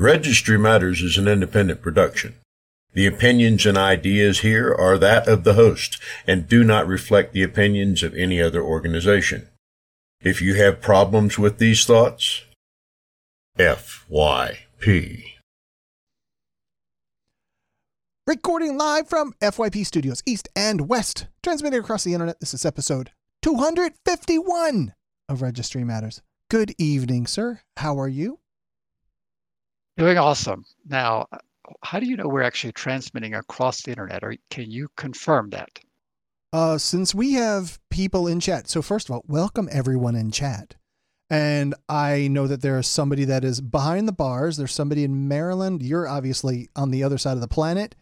Registry Matters is an independent production. The opinions and ideas here are that of the host and do not reflect the opinions of any other organization. If you have problems with these thoughts, FYP. Recording live from FYP Studios East and West, transmitting across the internet. This is episode 251 of Registry Matters. Good evening, sir. How are you? Doing awesome. Now, how do you know we're actually transmitting across the internet, or can you confirm that? Uh, since we have people in chat, so first of all, welcome everyone in chat. And I know that there is somebody that is behind the bars. There's somebody in Maryland. You're obviously on the other side of the planet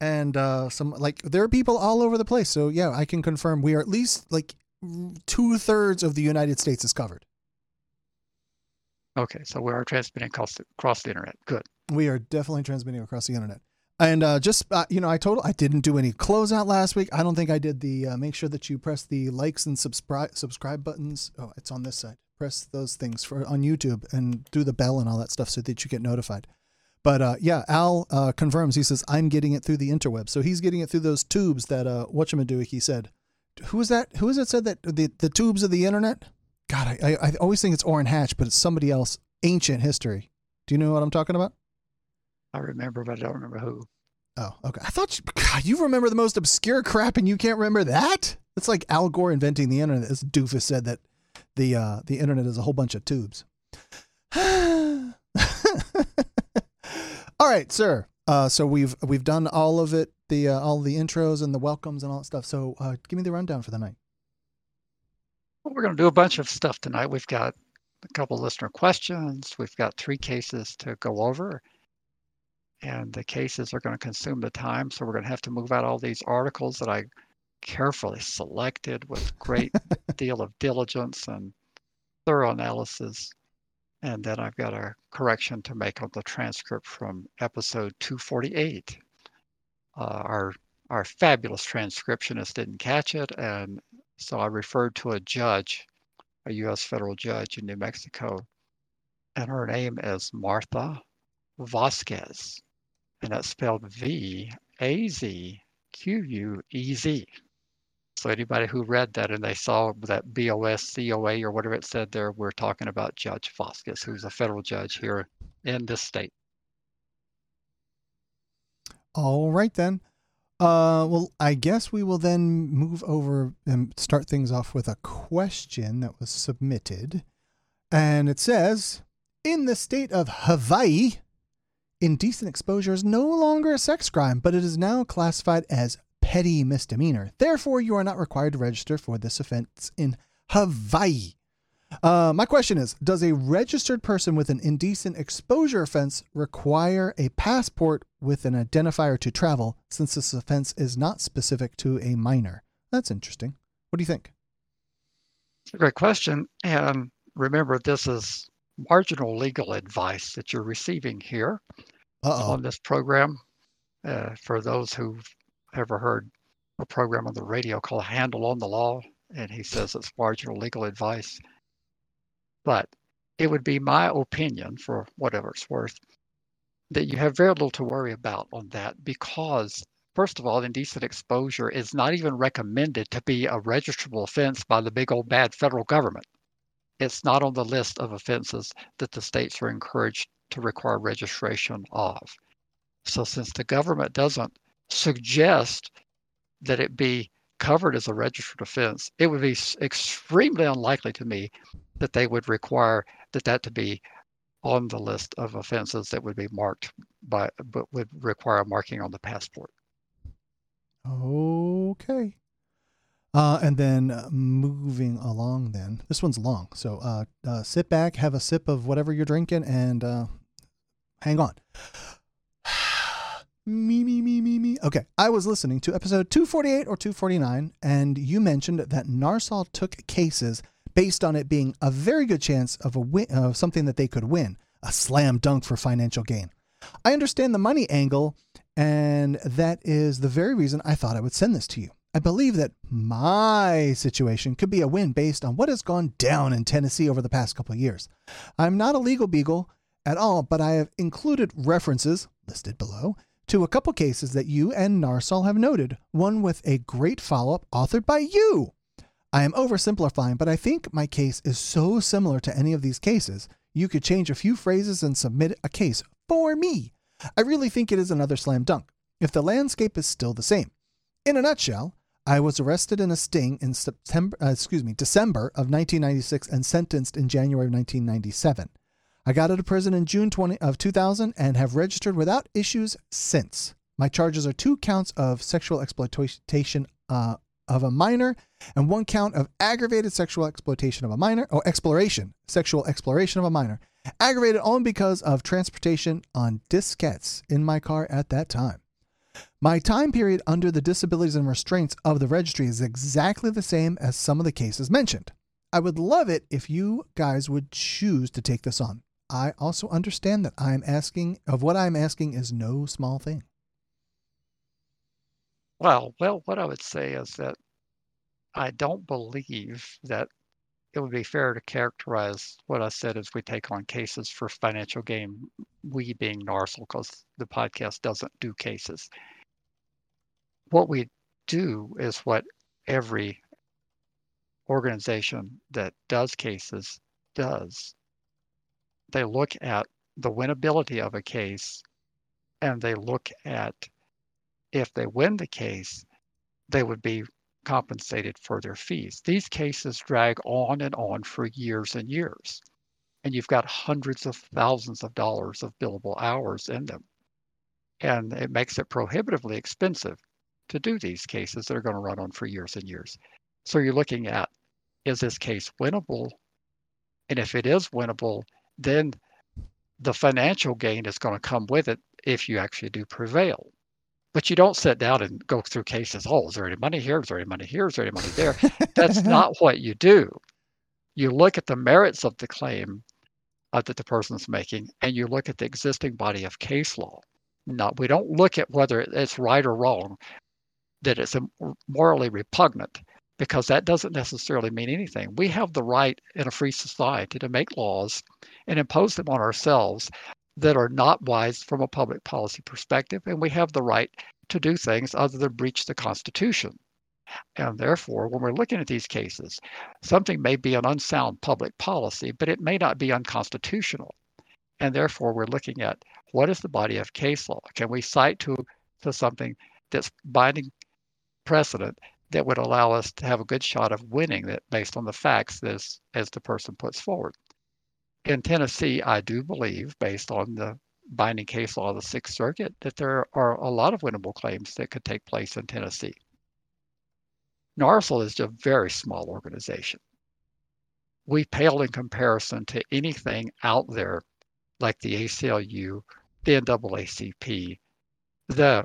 and uh, some like there are people all over the place. So yeah, I can confirm we are at least like two thirds of the United States is covered. Okay, so we are transmitting across the, across the internet. Good. We are definitely transmitting across the internet. And uh, just uh, you know, I total I didn't do any closeout last week. I don't think I did the uh, make sure that you press the likes and subscribe subscribe buttons. Oh, it's on this side. Press those things for on YouTube and do the bell and all that stuff so that you get notified. But uh, yeah, Al uh, confirms. He says I'm getting it through the interweb, so he's getting it through those tubes that uh, whatchamajdoick he said. Who is that? Who is it said that the the tubes of the internet? God, I, I, I always think it's Orrin Hatch, but it's somebody else. Ancient history. Do you know what I'm talking about? I remember, but I don't remember who. Oh, okay. I thought you, God, you remember the most obscure crap, and you can't remember that. It's like Al Gore inventing the internet. This doofus said that the uh, the internet is a whole bunch of tubes. All right, sir. Uh, so we've we've done all of it, the uh, all the intros and the welcomes and all that stuff. So uh, give me the rundown for the night. We're going to do a bunch of stuff tonight. We've got a couple listener questions. We've got three cases to go over, and the cases are going to consume the time. So we're going to have to move out all these articles that I carefully selected with great deal of diligence and thorough analysis. And then I've got a correction to make on the transcript from episode 248. Uh, our our fabulous transcriptionist didn't catch it, and so I referred to a judge, a U.S. federal judge in New Mexico, and her name is Martha Vazquez, and that's spelled V A Z Q U E Z. So anybody who read that and they saw that BOS COA or whatever it said there, we're talking about Judge Vazquez, who's a federal judge here in this state. All right then. Uh, well, I guess we will then move over and start things off with a question that was submitted. And it says In the state of Hawaii, indecent exposure is no longer a sex crime, but it is now classified as petty misdemeanor. Therefore, you are not required to register for this offense in Hawaii. Uh, my question is Does a registered person with an indecent exposure offense require a passport with an identifier to travel since this offense is not specific to a minor? That's interesting. What do you think? It's a great question. And remember, this is marginal legal advice that you're receiving here Uh-oh. on this program. Uh, for those who've ever heard a program on the radio called Handel on the Law, and he says it's marginal legal advice. But it would be my opinion, for whatever it's worth, that you have very little to worry about on that because, first of all, indecent exposure is not even recommended to be a registrable offense by the big old bad federal government. It's not on the list of offenses that the states are encouraged to require registration of. So, since the government doesn't suggest that it be covered as a registered offense, it would be extremely unlikely to me that they would require that that to be on the list of offenses that would be marked by, but would require a marking on the passport. Okay. Uh, and then uh, moving along, then this one's long, so uh, uh sit back, have a sip of whatever you're drinking, and uh, hang on. Me, me, me, me, me. Okay, I was listening to episode 248 or 249, and you mentioned that NARSOL took cases based on it being a very good chance of a win, of something that they could win, a slam dunk for financial gain. I understand the money angle, and that is the very reason I thought I would send this to you. I believe that my situation could be a win based on what has gone down in Tennessee over the past couple of years. I'm not a legal beagle, at all, but I have included references, listed below, to a couple cases that you and NARSOL have noted, one with a great follow up authored by you. I am oversimplifying, but I think my case is so similar to any of these cases, you could change a few phrases and submit a case for me. I really think it is another slam dunk, if the landscape is still the same. In a nutshell, I was arrested in a sting in September, uh, excuse me, December of 1996 and sentenced in January of 1997. I got out of prison in June 20 of 2000 and have registered without issues since. My charges are two counts of sexual exploitation uh, of a minor and one count of aggravated sexual exploitation of a minor or exploration, sexual exploration of a minor. Aggravated only because of transportation on diskettes in my car at that time. My time period under the disabilities and restraints of the registry is exactly the same as some of the cases mentioned. I would love it if you guys would choose to take this on. I also understand that I'm asking of what I'm asking is no small thing. Well, well, what I would say is that I don't believe that it would be fair to characterize what I said as we take on cases for financial gain, we being NARSOL, because the podcast doesn't do cases. What we do is what every organization that does cases does they look at the winnability of a case and they look at if they win the case, they would be compensated for their fees. These cases drag on and on for years and years. And you've got hundreds of thousands of dollars of billable hours in them. And it makes it prohibitively expensive to do these cases that are going to run on for years and years. So you're looking at is this case winnable? And if it is winnable, then the financial gain is going to come with it if you actually do prevail. But you don't sit down and go through cases. Oh, is there any money here? Is there any money here? Is there any money there? That's not what you do. You look at the merits of the claim uh, that the person's making, and you look at the existing body of case law. Not we don't look at whether it's right or wrong, that it's morally repugnant because that doesn't necessarily mean anything. We have the right in a free society to make laws and impose them on ourselves that are not wise from a public policy perspective, and we have the right to do things other than breach the Constitution. And therefore, when we're looking at these cases, something may be an unsound public policy, but it may not be unconstitutional. And therefore, we're looking at what is the body of case law? Can we cite to, to something that's binding precedent that would allow us to have a good shot of winning that based on the facts as, as the person puts forward. In Tennessee, I do believe, based on the binding case law of the Sixth Circuit, that there are a lot of winnable claims that could take place in Tennessee. NARSOL is a very small organization. We pale in comparison to anything out there like the ACLU, the NAACP, the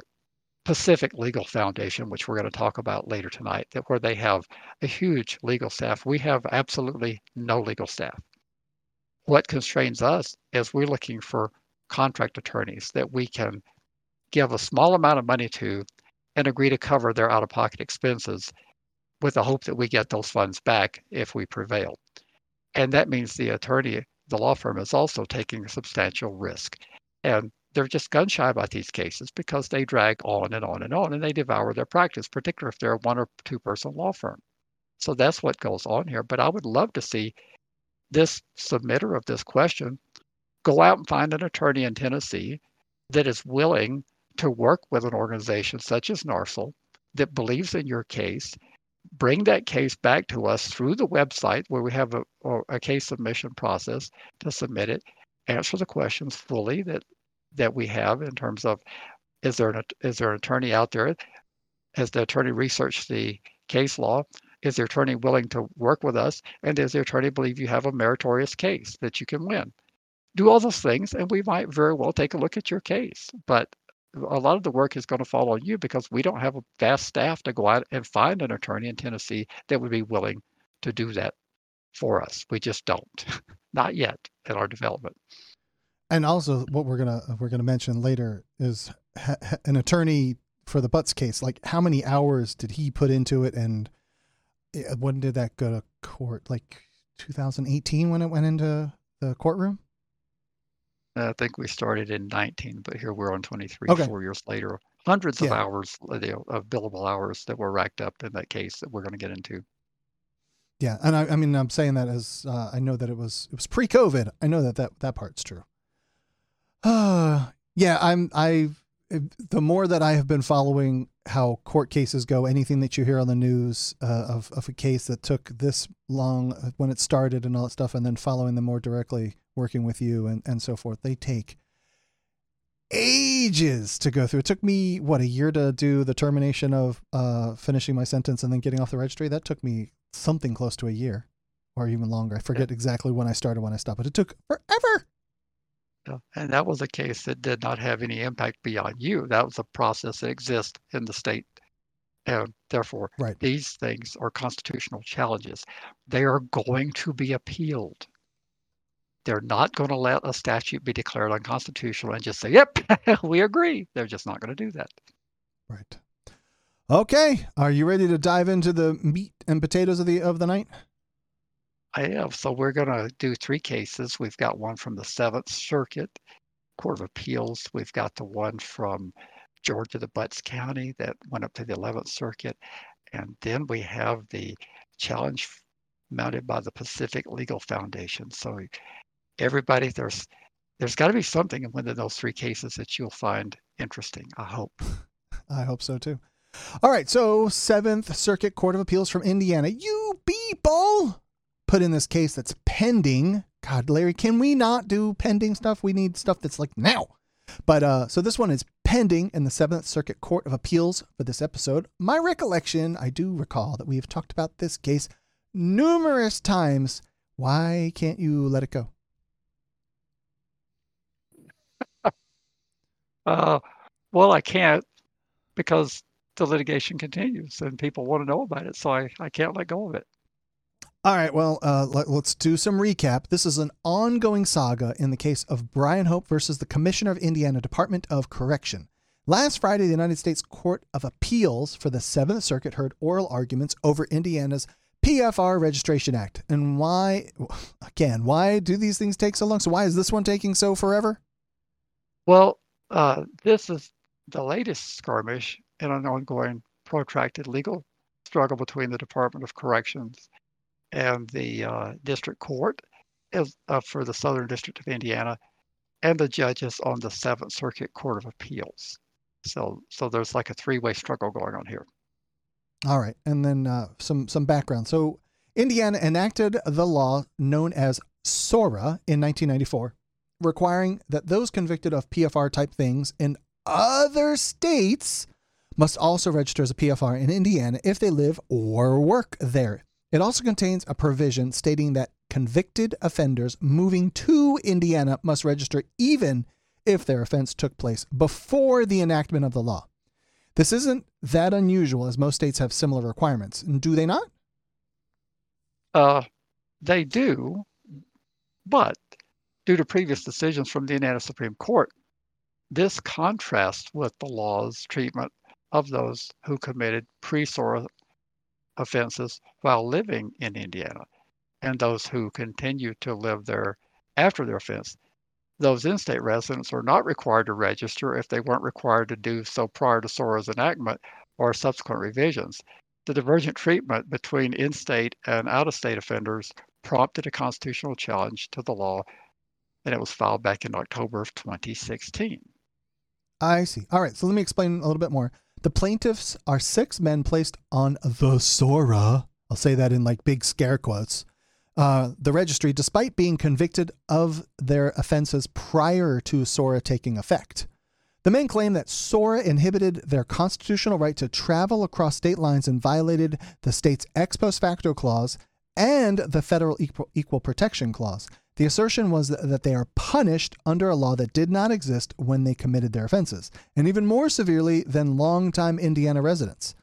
Pacific Legal Foundation, which we're going to talk about later tonight, that where they have a huge legal staff. We have absolutely no legal staff. What constrains us is we're looking for contract attorneys that we can give a small amount of money to and agree to cover their out of pocket expenses with the hope that we get those funds back if we prevail. And that means the attorney, the law firm, is also taking a substantial risk. And they're just gun shy about these cases because they drag on and on and on and they devour their practice, particularly if they're a one or two person law firm. So that's what goes on here. But I would love to see this submitter of this question go out and find an attorney in Tennessee that is willing to work with an organization such as NARSOL that believes in your case, bring that case back to us through the website where we have a, a case submission process to submit it, answer the questions fully that that we have in terms of is there an is there an attorney out there? Has the attorney researched the case law? Is the attorney willing to work with us? And does the attorney believe you have a meritorious case that you can win? Do all those things, and we might very well take a look at your case. But a lot of the work is going to fall on you because we don't have a vast staff to go out and find an attorney in Tennessee that would be willing to do that for us. We just don't, not yet in our development and also what we're gonna we're gonna mention later is ha- an attorney for the Butts case. Like, how many hours did he put into it, and eh, when did that go to court? Like 2018 when it went into the courtroom. I think we started in 19, but here we're on 23, okay. four years later. Hundreds yeah. of hours of billable hours that were racked up in that case that we're going to get into. Yeah, and I, I mean, I'm saying that as uh, I know that it was it was pre-COVID. I know that that that part's true. Uh, yeah, I'm I. The more that I have been following how court cases go, anything that you hear on the news uh, of of a case that took this long uh, when it started and all that stuff, and then following them more directly, working with you and and so forth, they take ages to go through. It took me what a year to do the termination of uh, finishing my sentence and then getting off the registry. That took me something close to a year or even longer. I forget exactly when I started, when I stopped, but it took forever. And that was a case that did not have any impact beyond you. That was a process that exists in the state. And therefore, right. these things are constitutional challenges. They are going to be appealed. They're not going to let a statute be declared unconstitutional and just say, yep, we agree. They're just not going to do that. Right. Okay, are you ready to dive into the meat and potatoes of the of the night? I have. So we're going to do three cases. We've got one from the Seventh Circuit Court of Appeals. We've got the one from Georgia, the Butts County that went up to the Eleventh Circuit, and then we have the challenge mounted by the Pacific Legal Foundation. So everybody, there's there's got to be something in one of those three cases that you'll find interesting. I hope. I hope so too. All right, so Seventh Circuit Court of Appeals from Indiana. You people put in this case that's pending. God, Larry, can we not do pending stuff? We need stuff that's like now. But uh, so this one is pending in the Seventh Circuit Court of Appeals for this episode. My recollection, I do recall that we have talked about this case numerous times. Why can't you let it go? uh, well, I can't because the litigation continues and people want to know about it. So I, I can't let go of it. All right. Well, uh, let, us do some recap. This is an ongoing saga in the case of Brian Hope versus the Commissioner of Indiana Department of Correction. Last Friday, the United States Court of Appeals for the Seventh Circuit heard oral arguments over Indiana's PFR Registration Act. And why, again, why do these things take so long? So, why is this one taking so forever? Well, uh, this is the latest skirmish in an ongoing protracted legal struggle between the Department of Corrections and the uh, district court is, uh, for the Southern District of Indiana and the judges on the Seventh Circuit Court of Appeals. So, so there's like a three-way struggle going on here. All right, and then uh, some some background. So, Indiana enacted the law known as SORA in 1994, requiring that those convicted of PFR type things in other states must also register as a PFR in Indiana if they live or work there. It also contains a provision stating that convicted offenders moving to Indiana must register even if their offense took place before the enactment of the law. This isn't that unusual as most states have similar requirements, do they not? Uh, they do, but due to previous decisions from the Indiana Supreme Court, this contrasts with the law's treatment of those who committed pre-SORA offenses while living in Indiana and those who continue to live there after their offense. Those in-state residents are not required to register if they weren't required to do so prior to SORA's enactment or subsequent revisions. The divergent treatment between in-state and out-of-state offenders prompted a constitutional challenge to the law, and it was filed back in October of 2016. I see. All right, so let me explain a little bit more. The plaintiffs are six men placed on the Sora. I'll say that in like big scare quotes. Uh, the registry, despite being convicted of their offenses prior to SORA taking effect. The men claim that SORA inhibited their constitutional right to travel across state lines and violated the state's ex post facto clause and the federal equal, equal protection clause. The assertion was that they are punished under a law that did not exist when they committed their offenses, and even more severely than longtime Indiana residents.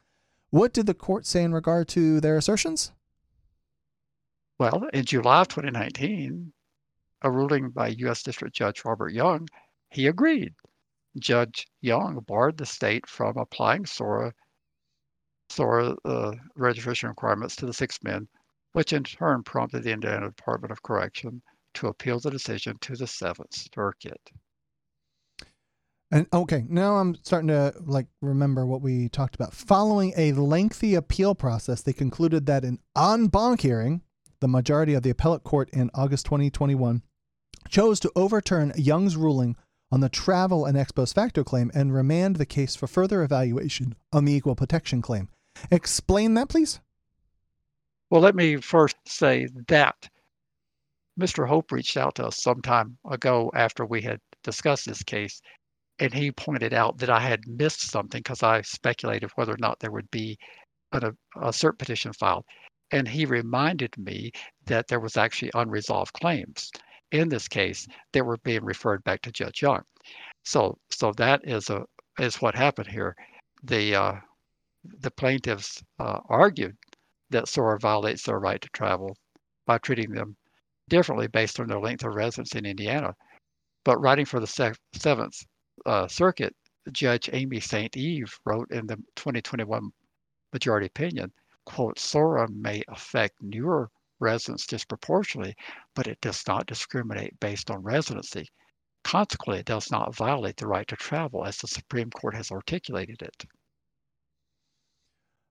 What did the court say in regard to their assertions? Well, in July of 2019, a ruling by U.S. District Judge Robert Young, he agreed. Judge Young barred the state from applying SORA, SORA uh, registration requirements to the six men, which in turn prompted the Indiana Department of Correction to appeal the decision to the Seventh Circuit. And okay, now I'm starting to like remember what we talked about. Following a lengthy appeal process, they concluded that an en banc hearing, the majority of the appellate court in August 2021, chose to overturn Young's ruling on the travel and ex post facto claim and remand the case for further evaluation on the equal protection claim. Explain that, please. Well, let me first say that Mr. Hope reached out to us some time ago after we had discussed this case and he pointed out that I had missed something because I speculated whether or not there would be a, a cert petition filed. And he reminded me that there was actually unresolved claims in this case that were being referred back to Judge Young. So, so that is a is what happened here. The uh, the plaintiffs uh, argued that SORA violates their right to travel by treating them differently based on their length of residence in Indiana. But writing for the se- Seventh uh, Circuit, Judge Amy St. Eve wrote in the 2021 majority opinion, quote, SORA may affect newer residents disproportionately, but it does not discriminate based on residency. Consequently, it does not violate the right to travel as the Supreme Court has articulated it.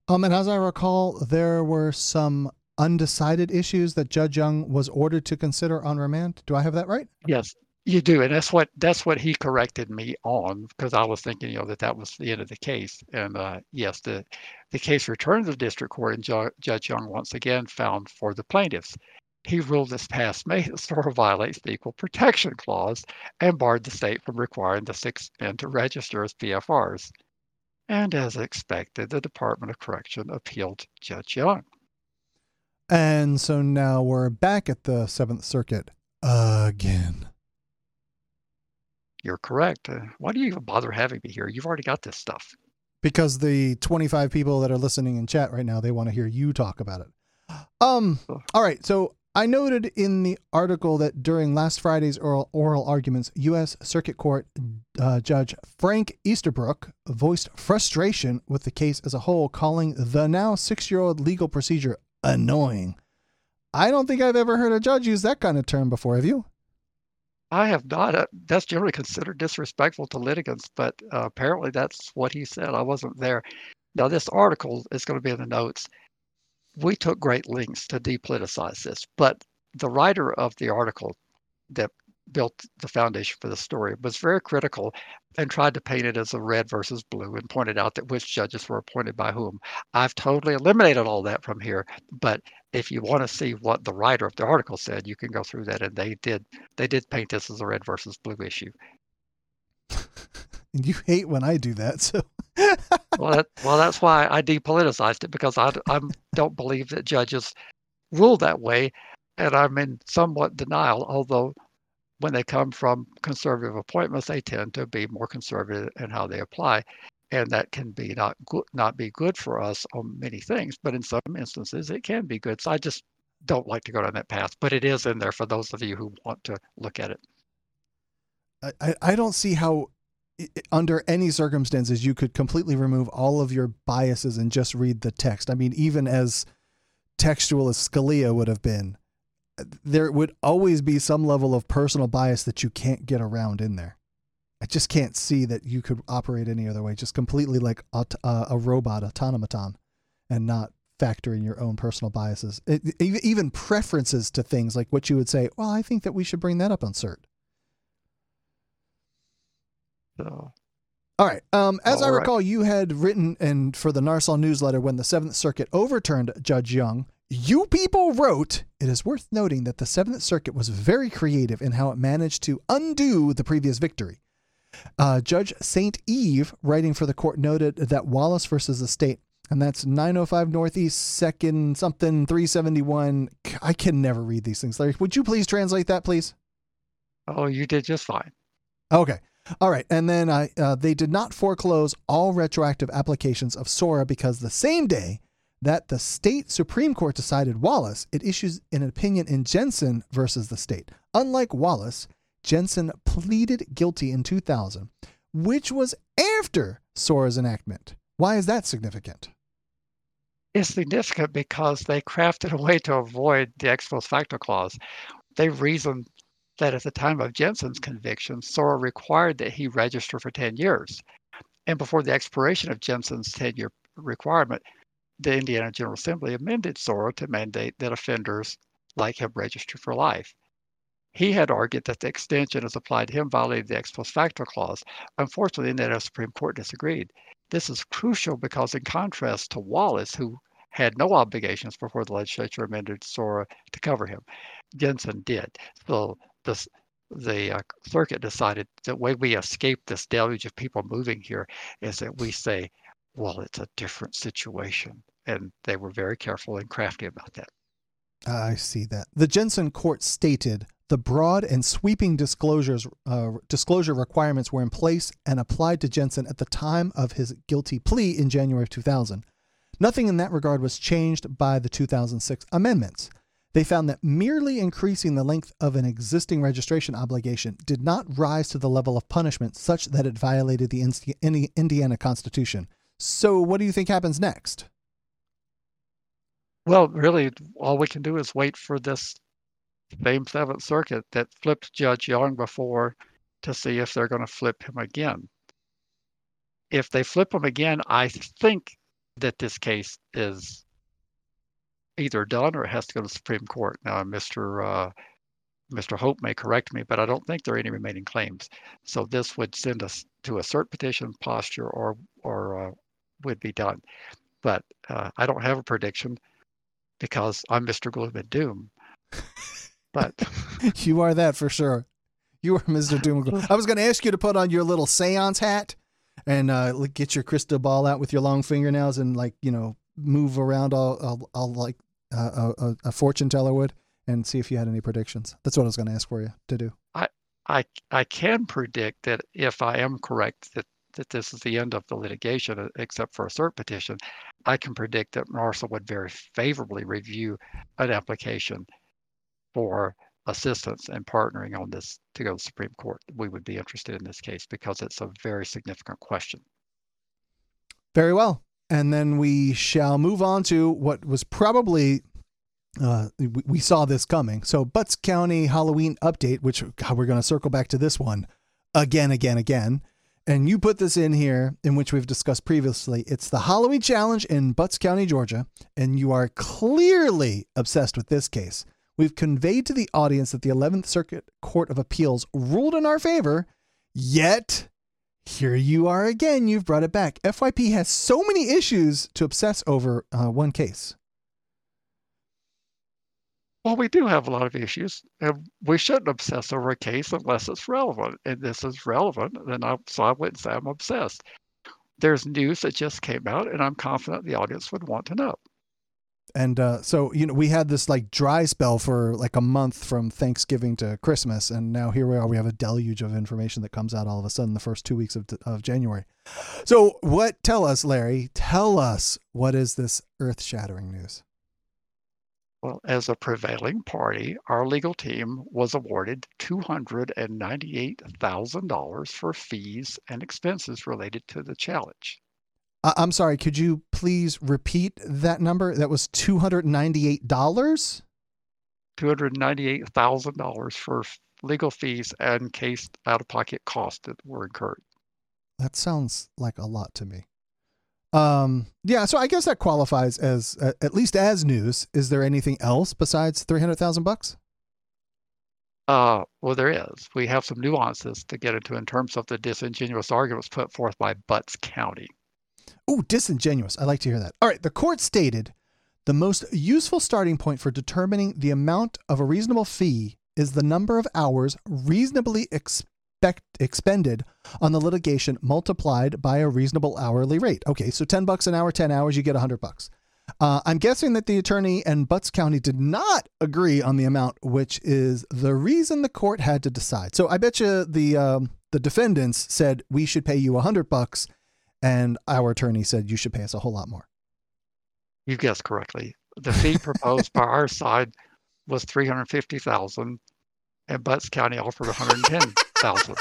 Um, and as I recall, there were some undecided issues that Judge Young was ordered to consider on remand. Do I have that right? Yes, you do, and that's what that's what he corrected me on because I was thinking, you know, that that was the end of the case. And uh, yes, the the case returned to the district court, and Ju- Judge Young once again found for the plaintiffs. He ruled this past May that SORA violates the Equal Protection Clause and barred the state from requiring the six men to register as PFRs. And as expected, the Department of Correction appealed Judge Young. And so now we're back at the Seventh Circuit again. You're correct. Uh, why do you even bother having me here? You've already got this stuff. Because the 25 people that are listening in chat right now, they want to hear you talk about it. Um. All right. So I noted in the article that during last Friday's oral, oral arguments, U.S. Circuit Court uh, Judge Frank Easterbrook voiced frustration with the case as a whole, calling the now six year old legal procedure annoying. I don't think I've ever heard a judge use that kind of term before. Have you? I have not. Uh, that's generally considered disrespectful to litigants, but uh, apparently that's what he said. I wasn't there. Now, this article is going to be in the notes. We took great lengths to depoliticize this, but the writer of the article that built the foundation for the story was very critical and tried to paint it as a red versus blue and pointed out that which judges were appointed by whom. I've totally eliminated all that from here, but if you want to see what the writer of the article said, you can go through that and they did they did paint this as a red versus blue issue. and you hate when I do that, so well, that, well, that's why I depoliticized it because I, I don't believe that judges rule that way, and I'm in somewhat denial. Although when they come from conservative appointments, they tend to be more conservative in how they apply, and that can be not good, not be good for us on many things. But in some instances, it can be good. So I just don't like to go down that path, but it is in there for those of you who want to look at it. I, I don't see how under any circumstances you could completely remove all of your biases and just read the text. I mean, even as textual as Scalia would have been, there would always be some level of personal bias that you can't get around in there. I just can't see that you could operate any other way, just completely like a, uh, a robot, automaton, and not factor in your own personal biases, it, even preferences to things like what you would say. Well, I think that we should bring that up on cert. So. All right. Um, as All I recall, you had written and for the NARSOL newsletter when the Seventh Circuit overturned Judge Young you people wrote, it is worth noting that the Seventh Circuit was very creative in how it managed to undo the previous victory. Uh, Judge St. Eve, writing for the court, noted that Wallace versus the state, and that's 905 Northeast, second something 371. I can never read these things. Larry, would you please translate that, please? Oh, you did just fine. Okay. All right. And then uh, uh, they did not foreclose all retroactive applications of SORA because the same day that the state Supreme Court decided Wallace, it issues an opinion in Jensen versus the state. Unlike Wallace, Jensen pleaded guilty in 2000, which was after SORA's enactment. Why is that significant? It's significant because they crafted a way to avoid the ex post facto clause. they reasoned that at the time of Jensen's conviction, SORA required that he register for 10 years. And before the expiration of Jensen's 10 year requirement, the Indiana General Assembly amended SORA to mandate that offenders like him register for life. He had argued that the extension as applied to him violated the ex post facto clause. Unfortunately, the Indiana Supreme Court disagreed. This is crucial because, in contrast to Wallace, who had no obligations before the legislature amended SORA to cover him, Jensen did. So this, the uh, circuit decided that way we escape this deluge of people moving here is that we say, well, it's a different situation. And they were very careful and crafty about that. I see that. The Jensen court stated the broad and sweeping disclosures uh, disclosure requirements were in place and applied to Jensen at the time of his guilty plea in January of 2000. Nothing in that regard was changed by the 2006 amendments. They found that merely increasing the length of an existing registration obligation did not rise to the level of punishment such that it violated the Indiana Constitution. So, what do you think happens next? Well, really, all we can do is wait for this same Seventh Circuit that flipped Judge Young before to see if they're going to flip him again. If they flip him again, I think that this case is either done or it has to go to the Supreme Court. Now, Mr. Uh, Mr. Hope may correct me, but I don't think there are any remaining claims. So this would send us to a cert petition posture or or uh, would be done. But uh, I don't have a prediction because I'm Mr. Gloom and Doom. But you are that for sure. You are Mr. Doom. And Gloom. I was going to ask you to put on your little seance hat and uh, get your crystal ball out with your long fingernails and like you know move around all, all, all like uh, a, a, fortune teller would and see if you had any predictions. That's what I was going to ask for you to do. I I I can predict that if I am correct that that this is the end of the litigation, uh, except for a cert petition, I can predict that NARSOL would very favorably review an application for assistance and partnering on this to go to the Supreme Court. We would be interested in this case because it's a very significant question. Very well. And then we shall move on to what was probably uh, we, saw this coming. So Butts County Halloween update, which God, we're going to circle back to this one again, again, again. And you put this in here, in which we've discussed previously. It's the Halloween challenge in Butts County, Georgia, and you are clearly obsessed with this case. We've conveyed to the audience that the 11th Circuit Court of Appeals ruled in our favor, yet here you are again. You've brought it back. FYP has so many issues to obsess over uh, one case. Well, we do have a lot of issues, and we shouldn't obsess over a case unless it's relevant. And this is relevant, and I, so I wouldn't say I'm obsessed. There's news that just came out, and I'm confident the audience would want to know. And uh, so, you know, we had this like dry spell for like a month from Thanksgiving to Christmas. And now here we are. We have a deluge of information that comes out all of a sudden the first two weeks of, of January. So, what, tell us, Larry, tell us what is this earth shattering news? Well, as a prevailing party, our legal team was awarded $298,000 for fees and expenses related to the challenge. I'm sorry, could you please repeat that number? That was $298? $298,000 for legal fees and case out of pocket costs that were incurred. That sounds like a lot to me. Um, yeah, so I guess that qualifies as uh, at least as news. Is there anything else besides three hundred thousand bucks? Uh, well, there is. We have some nuances to get into in terms of the disingenuous arguments put forth by Butts County. Oh, disingenuous. I like to hear that. All right. The court stated the most useful starting point for determining the amount of a reasonable fee is the number of hours reasonably expected expect, expended on the litigation multiplied by a reasonable hourly rate. Okay, so 10 bucks an hour, 10 hours, you get 100 bucks. Uh, I'm guessing that the attorney and Butts County did not agree on the amount, which is the reason the court had to decide. So I bet you the um, the defendants said we should pay you 100 bucks, and our attorney said you should pay us a whole lot more. You guessed correctly. The fee proposed by our side was 350,000 and Butts County offered 110 thousand.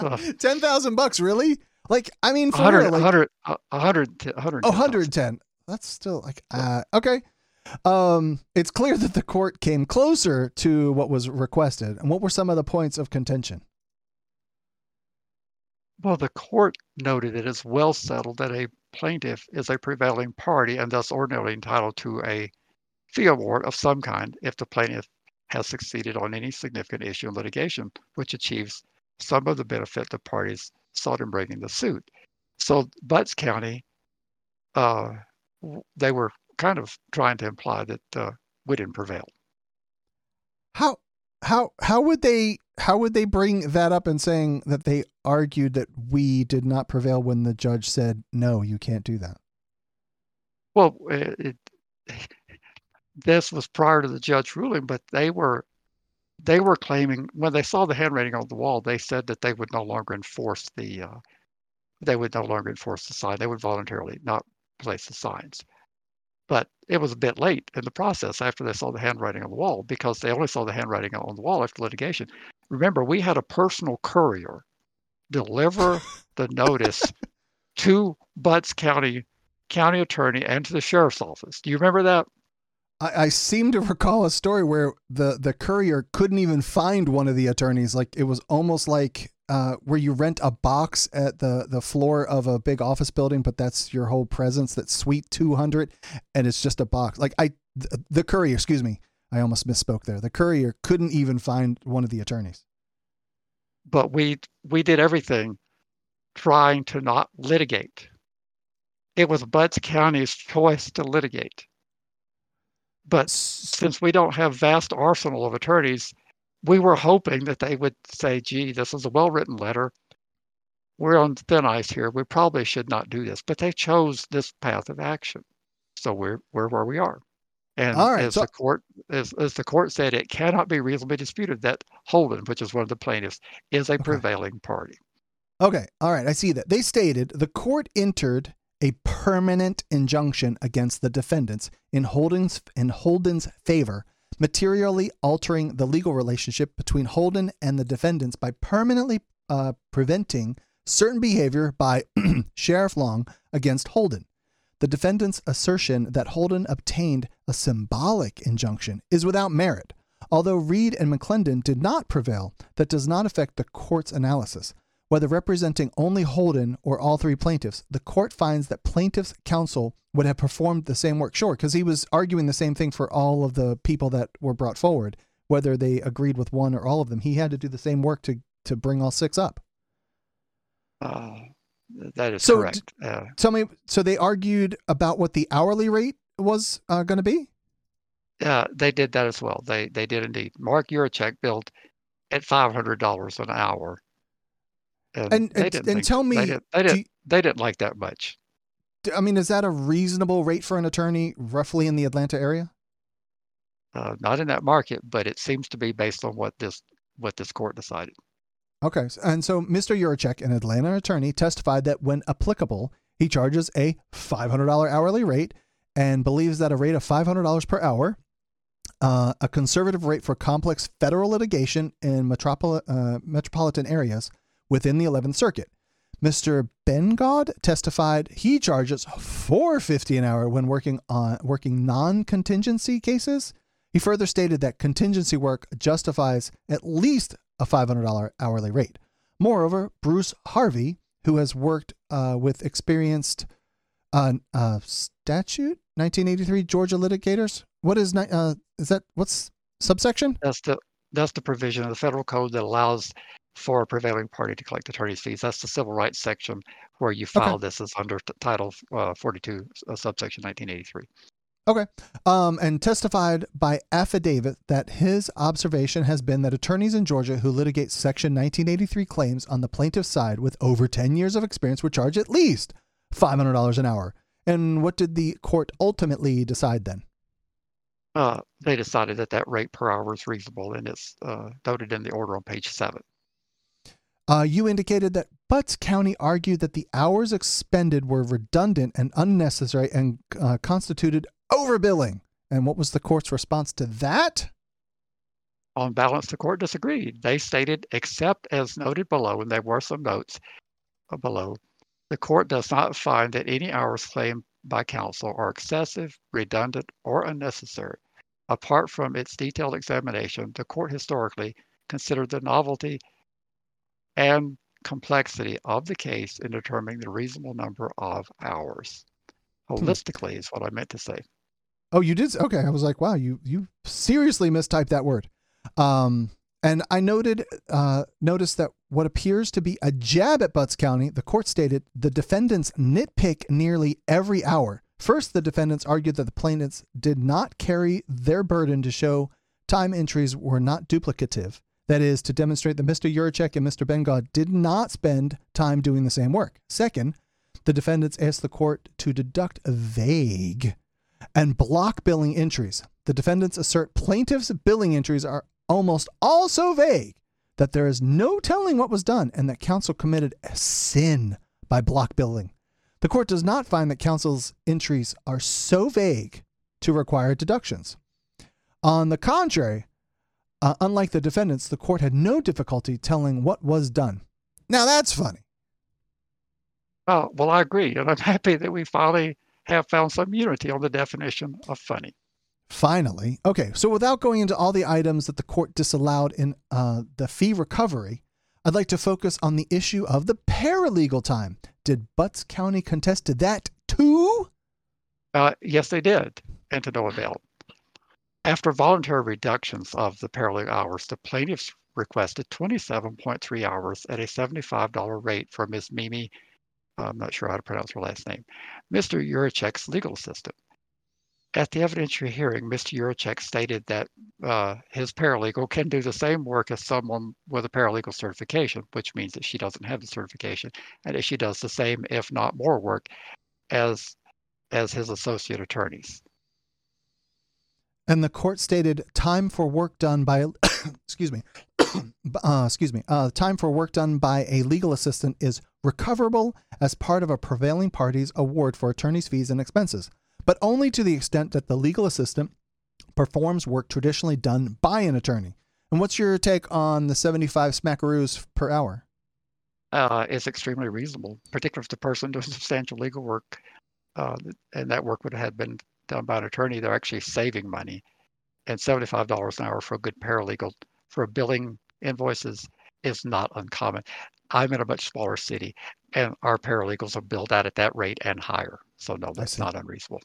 Ten thousand bucks, really? Like, I mean, for 100, real, like, 100, 100, 110. Oh, 110. That's still like, uh, okay. Um, it's clear that the court came closer to what was requested. And what were some of the points of contention? Well, the court noted it is well settled that a plaintiff is a prevailing party and thus ordinarily entitled to a fee award of some kind if the plaintiff has succeeded on any significant issue in litigation, which achieves some of the benefit the parties sought in bringing the suit. So Butts County, uh, they were kind of trying to imply that uh, we didn't prevail. How how how would they how would they bring that up and saying that they argued that we did not prevail when the judge said no, you can't do that? Well, it, this was prior to the judge ruling, but they were they were claiming when they saw the handwriting on the wall, they said that they would no longer enforce the uh, they would no longer enforce the sign. They would voluntarily not place the signs. But it was a bit late in the process after they saw the handwriting on the wall because they only saw the handwriting on the wall after litigation. Remember, we had a personal courier deliver the notice to Butts County county attorney and to the sheriff's office. Do you remember that? I, I seem to recall a story where the the courier couldn't even find one of the attorneys. Like it was almost like uh, where you rent a box at the the floor of a big office building, but that's your whole presence. That's Suite 200, and it's just a box. Like I, the, the courier, excuse me, I almost misspoke there. The courier couldn't even find one of the attorneys. But we we did everything trying to not litigate. It was Butts County's choice to litigate. But since we don't have vast arsenal of attorneys, we were hoping that they would say, gee, this is a well written letter. We're on thin ice here. We probably should not do this. But they chose this path of action. So we're we're where we are. And right, as so- the court as, as the court said, it cannot be reasonably disputed that Holden, which is one of the plaintiffs, is a okay. prevailing party. Okay. All right. I see that. They stated the court entered a permanent injunction against the defendants in Holden's in Holden's favor, materially altering the legal relationship between Holden and the defendants by permanently uh, preventing certain behavior by Sheriff Long against Holden. The defendant's assertion that Holden obtained a symbolic injunction is without merit. Although Reed and McClendon did not prevail, that does not affect the court's analysis. Whether representing only Holden or all three plaintiffs, the court finds that plaintiff's counsel would have performed the same work. Sure, because he was arguing the same thing for all of the people that were brought forward, whether they agreed with one or all of them. He had to do the same work to to bring all six up. Uh, that is so correct. Uh, tell me, so they argued about what the hourly rate was uh, going to be? Yeah, they did that as well. They they did indeed. Mark Yurachek billed at five hundred dollars an hour and and, and, and tell me, they, did, they, did, you, they didn't like that much. I mean, is that a reasonable rate for an attorney, roughly in the Atlanta area? Uh, not in that market, but it seems to be based on what this what this court decided. Okay, and so Mr. Yurachek, an Atlanta attorney, testified that when applicable, he charges a $500 hourly rate and believes that a rate of $500 per hour, uh, a conservative rate for complex federal litigation in metropol- uh, metropolitan areas, within the 11th Circuit. Mr. Bengod testified he charges 450 an hour when working on working non-contingency cases. He further stated that contingency work justifies at least a $500 hourly rate. Moreover, Bruce Harvey, who has worked uh, with experienced uh, uh, statute 1983 Georgia litigators. What is uh, is that? What's subsection? That's the that's the provision of the federal code that allows for a prevailing party to collect attorney's fees. That's the civil rights section where you file okay. this as under t- Title uh, 42, uh, subsection 1983. Okay. Um, and testified by affidavit that his observation has been that attorneys in Georgia who litigate Section 1983 claims on the plaintiff's side with over 10 years of experience would charge at least $500 an hour. And what did the court ultimately decide then? Uh, they decided that that rate per hour is reasonable, and it's uh, noted in the order on page seven. Uh, you indicated that Butts County argued that the hours expended were redundant and unnecessary and uh, constituted overbilling. And what was the court's response to that? On balance, the court disagreed. They stated, except as noted below, and there were some notes below, the court does not find that any hours claimed by counsel are excessive, redundant, or unnecessary. Apart from its detailed examination, the court historically considered the novelty and complexity of the case in determining the reasonable number of hours. Hmm. Holistically is what I meant to say. Oh, you did? Okay. I was like, wow, you you seriously mistyped that word. Um, and I noted uh, noticed that what appears to be a jab at Butts County, the court stated the defendants nitpick nearly every hour. First, the defendants argued that the plaintiffs did not carry their burden to show time entries were not duplicative. That is, to demonstrate that Mr. Yurachek and Mr. Bengod did not spend time doing the same work. Second, the defendants asked the court to deduct vague and block billing entries. The defendants assert plaintiffs' billing entries are almost all so vague that there is no telling what was done and that counsel committed a sin by block billing. The court does not find that counsel's entries are so vague to require deductions. On the contrary, uh, unlike the defendants, the court had no difficulty telling what was done. Now that's funny. Oh, well, I agree. And I'm happy that we finally have found some unity on the definition of funny. Finally. Okay, so without going into all the items that the court disallowed in uh, the fee recovery, I'd like to focus on the issue of the paralegal time. Did Butts County contest to that too? Uh, yes, they did, and to no avail. After voluntary reductions of the paralegal hours, the plaintiffs requested 27.3 hours at a $75 rate for Ms. Mimi, I'm not sure how to pronounce her last name, Mr. Yurachek's legal assistant. At the evidentiary hearing, Mr. Yurachek stated that uh, his paralegal can do the same work as someone with a paralegal certification, which means that she doesn't have the certification, and that she does the same, if not more, work as as his associate attorneys. And the court stated time for work done by, excuse me, uh, excuse me, uh, time for work done by a legal assistant is recoverable as part of a prevailing party's award for attorney's fees and expenses, but only to the extent that the legal assistant performs work traditionally done by an attorney. And what's your take on the 75 smackaroos per hour? Uh, it's extremely reasonable, particularly if the person doing substantial legal work, uh, and that work would have been done by an attorney, they're actually saving money. And $75 an hour for a good paralegal for billing invoices is not uncommon. I'm in a much smaller city, and our paralegals are billed out at that rate and higher. So no, that's not unreasonable.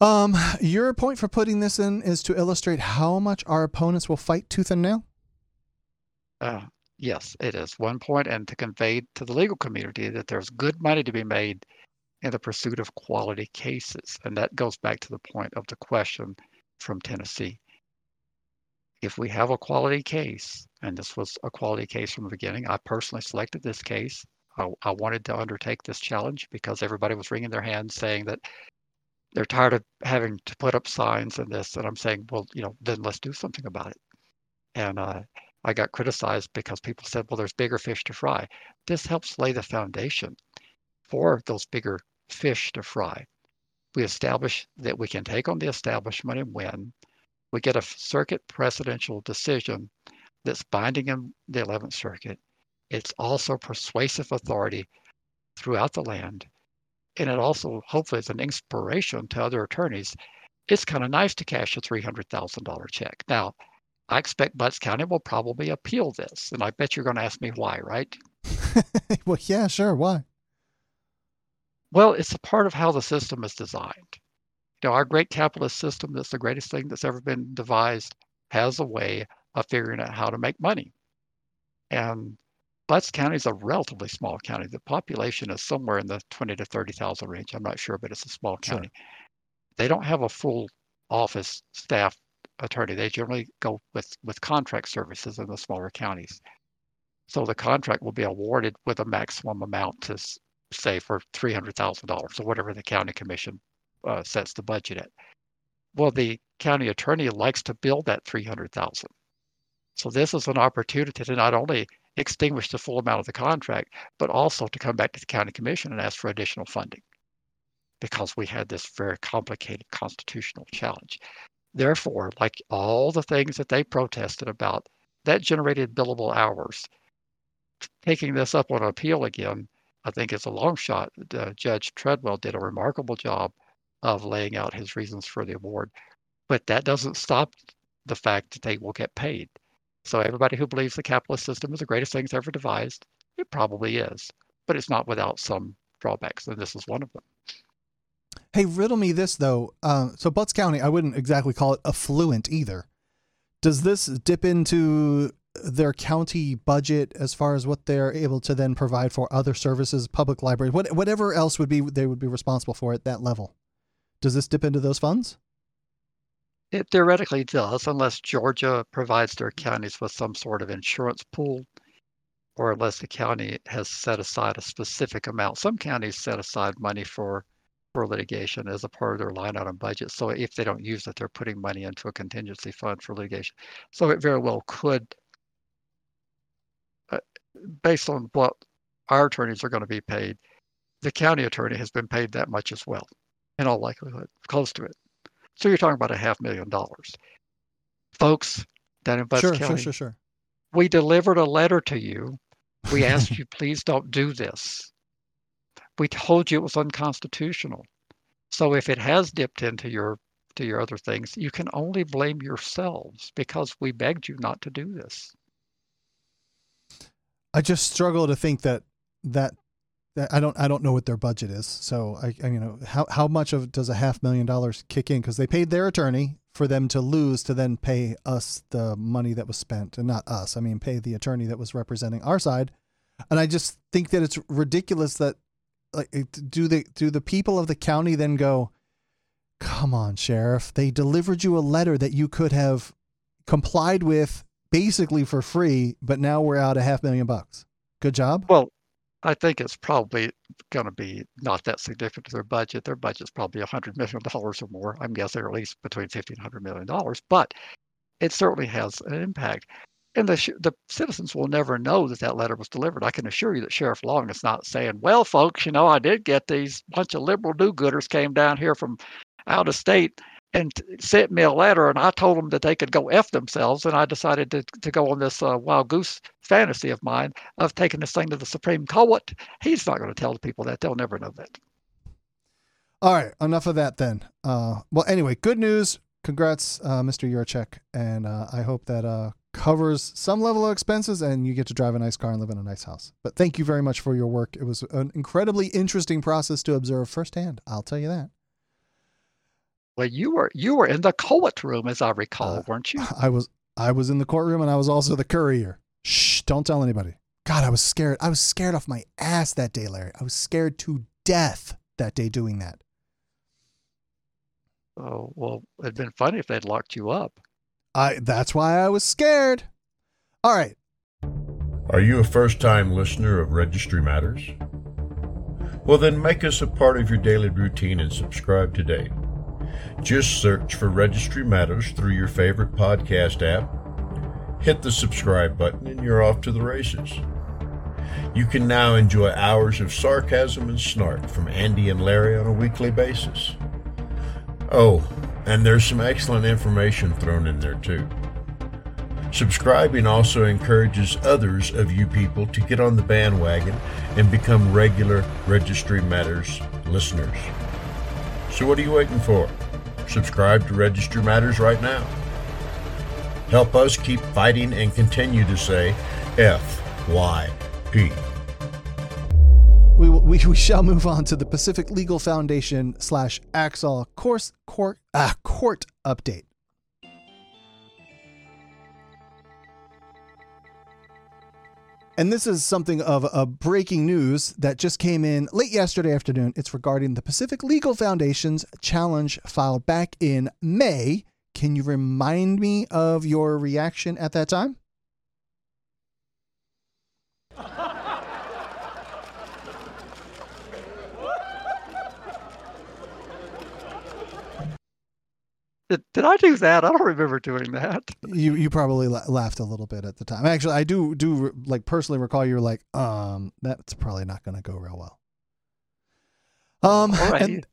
Um, your point for putting this in is to illustrate how much our opponents will fight tooth and nail. Uh, yes, it is one point, and to convey to the legal community that there's good money to be made in the pursuit of quality cases. And that goes back to the point of the question from Tennessee. If we have a quality case, and this was a quality case from the beginning, I personally selected this case. I, I wanted to undertake this challenge because everybody was wringing their hands saying that they're tired of having to put up signs and this. And I'm saying, well, you know, then let's do something about it. And uh, I got criticized because people said, well, there's bigger fish to fry. This helps lay the foundation for those bigger fish to fry. We establish that we can take on the establishment and win. We get a circuit presidential decision that's binding in the 11th Circuit. It's also persuasive authority throughout the land. And it also hopefully is an inspiration to other attorneys. It's kind of nice to cash a $300,000 check. Now, I expect Butts County will probably appeal this. And I bet you're going to ask me why, right? well, yeah, sure. Why? Well, it's a part of how the system is designed. You know, our great capitalist system that's the greatest thing that's ever been devised has a way of figuring out how to make money. And Butts County is a relatively small county. The population is somewhere in the 20 to 30,000 range. I'm not sure, but it's a small county. Sure. They don't have a full office staff attorney. They generally go with, with contract services in the smaller counties. So the contract will be awarded with a maximum amount to say for $300,000 or whatever the county commission uh, sets the budget at. Well, the county attorney likes to build that 300,000. So this is an opportunity to not only extinguish the full amount of the contract, but also to come back to the county commission and ask for additional funding because we had this very complicated constitutional challenge. Therefore, like all the things that they protested about, that generated billable hours. Taking this up on appeal again, I think it's a long shot. Uh, Judge Treadwell did a remarkable job of laying out his reasons for the award, but that doesn't stop the fact that they will get paid. So everybody who believes the capitalist system is the greatest thing ever devised, it probably is, but it's not without some drawbacks, and this is one of them. Hey, riddle me this though. Uh, so Butts County, I wouldn't exactly call it affluent either. Does this dip into their county budget as far as what they're able to then provide for other services, public library, what, whatever else would be they would be responsible for at that level? Does this dip into those funds? It theoretically does, unless Georgia provides their counties with some sort of insurance pool, or unless the county has set aside a specific amount. Some counties set aside money for for litigation as a part of their line item budget. So if they don't use it, they're putting money into a contingency fund for litigation. So it very well could, based on what our attorneys are going to be paid, the county attorney has been paid that much as well, in all likelihood, close to it. So you're talking about a half million dollars. Folks down in Butts sure, County, sure, sure, sure. we delivered a letter to you. We asked you, please don't do this. We told you it was unconstitutional. So if it has dipped into your to your other things, you can only blame yourselves because we begged you not to do this. I just struggle to think that that I don't I don't know what their budget is. So I, I you know how how much of does a half million dollars kick in because they paid their attorney for them to lose to then pay us the money that was spent and not us. I mean pay the attorney that was representing our side. And I just think that it's ridiculous that like do the do the people of the county then go come on sheriff they delivered you a letter that you could have complied with basically for free but now we're out a half million bucks good job well I think it's probably going to be not that significant to their budget. Their budget's probably a $100 million or more. I'm guessing, at least between 50 and $100 million. But it certainly has an impact. And the, the citizens will never know that that letter was delivered. I can assure you that Sheriff Long is not saying, well, folks, you know, I did get these bunch of liberal do-gooders came down here from out of state and sent me a letter and I told them that they could go F themselves. And I decided to, to go on this uh, wild goose fantasy of mine of taking this thing to the Supreme Court. He's not going to tell the people that. They'll never know that. All right. Enough of that then. Uh, well, anyway, good news. Congrats, uh, Mr. Yurachek. And uh, I hope that uh, covers some level of expenses and you get to drive a nice car and live in a nice house. But thank you very much for your work. It was an incredibly interesting process to observe firsthand. I'll tell you that. Well, you were you were in the court room, as I recall, uh, weren't you? I was. I was in the courtroom, and I was also the courier. Shh! Don't tell anybody. God, I was scared. I was scared off my ass that day, Larry. I was scared to death that day doing that. Oh well, it'd been funny if they'd locked you up. I that's why I was scared. All right. Are you a first-time listener of Registry Matters? Well, then make us a part of your daily routine and subscribe today. Just search for Registry Matters through your favorite podcast app. Hit the subscribe button and you're off to the races. You can now enjoy hours of sarcasm and snark from Andy and Larry on a weekly basis. Oh, and there's some excellent information thrown in there too. Subscribing also encourages others of you people to get on the bandwagon and become regular Registry Matters listeners. So, what are you waiting for? Subscribe to Registry Matters right now. Help us keep fighting and continue to say FYP we, we, we shall move on to the Pacific Legal Foundation slash Axel course court ah, court update. And this is something of a breaking news that just came in late yesterday afternoon. It's regarding the Pacific Legal Foundation's challenge filed back in May. Can you remind me of your reaction at that time? Did, did I do that? I don't remember doing that. You you probably la- laughed a little bit at the time. Actually, I do do like personally recall you were like, um, that's probably not going to go real well. Um, and,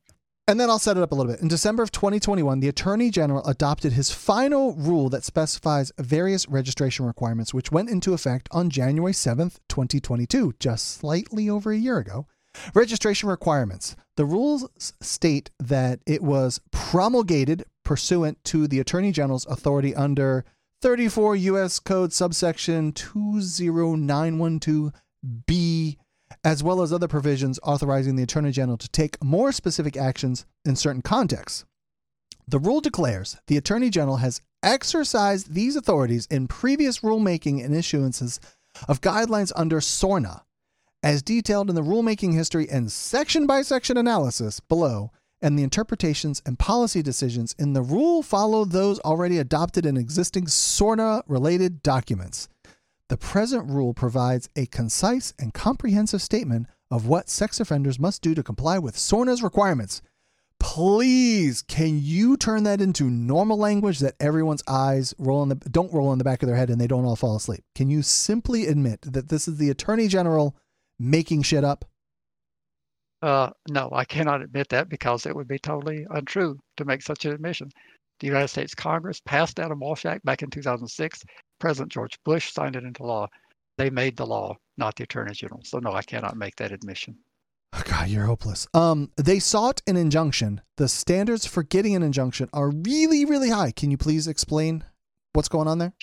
And then I'll set it up a little bit. In December of 2021, the Attorney General adopted his final rule that specifies various registration requirements, which went into effect on January 7th, 2022, just slightly over a year ago. Registration requirements. The rules state that it was promulgated pursuant to the Attorney General's authority under 34 U.S. Code subsection 20912B as well as other provisions authorizing the Attorney General to take more specific actions in certain contexts. The rule declares the Attorney General has exercised these authorities in previous rulemaking and issuances of guidelines under SORNA, as detailed in the rulemaking history and section by section analysis below, and the interpretations and policy decisions in the rule follow those already adopted in existing SORNA related documents. The present rule provides a concise and comprehensive statement of what sex offenders must do to comply with SORNA's requirements. Please, can you turn that into normal language that everyone's eyes roll the don't roll in the back of their head and they don't all fall asleep? Can you simply admit that this is the Attorney General making shit up? Uh, no, I cannot admit that because it would be totally untrue to make such an admission. The United States Congress passed Adam Walsh Act back in 2006 President George Bush signed it into law. They made the law, not the Attorney General. So no, I cannot make that admission. Oh, God, you're hopeless. Um, they sought an injunction. The standards for getting an injunction are really, really high. Can you please explain what's going on there?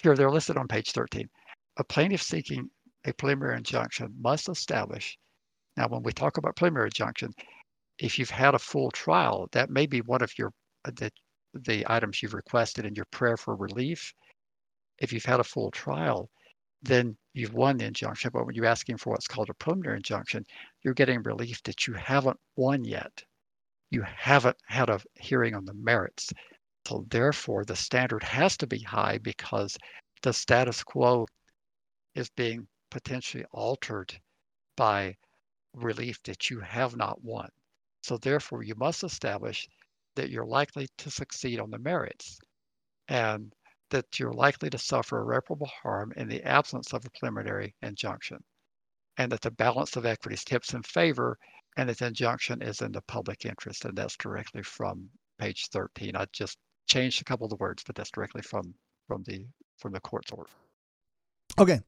Sure, they're listed on page 13. A plaintiff seeking a preliminary injunction must establish. Now, when we talk about preliminary injunction, if you've had a full trial, that may be one of your uh, the, the items you've requested in your prayer for relief if you've had a full trial, then you've won the injunction. But when you're asking for what's called a preliminary injunction, you're getting relief that you haven't won yet. You haven't had a hearing on the merits. So therefore, the standard has to be high because the status quo is being potentially altered by relief that you have not won. So therefore, you must establish that you're likely to succeed on the merits. And that you're likely to suffer irreparable harm in the absence of a preliminary injunction, and that the balance of equities tips in favor, and that the injunction is in the public interest. And that's directly from page 13. I just changed a couple of the words, but that's directly from from the from the court's order. Okay.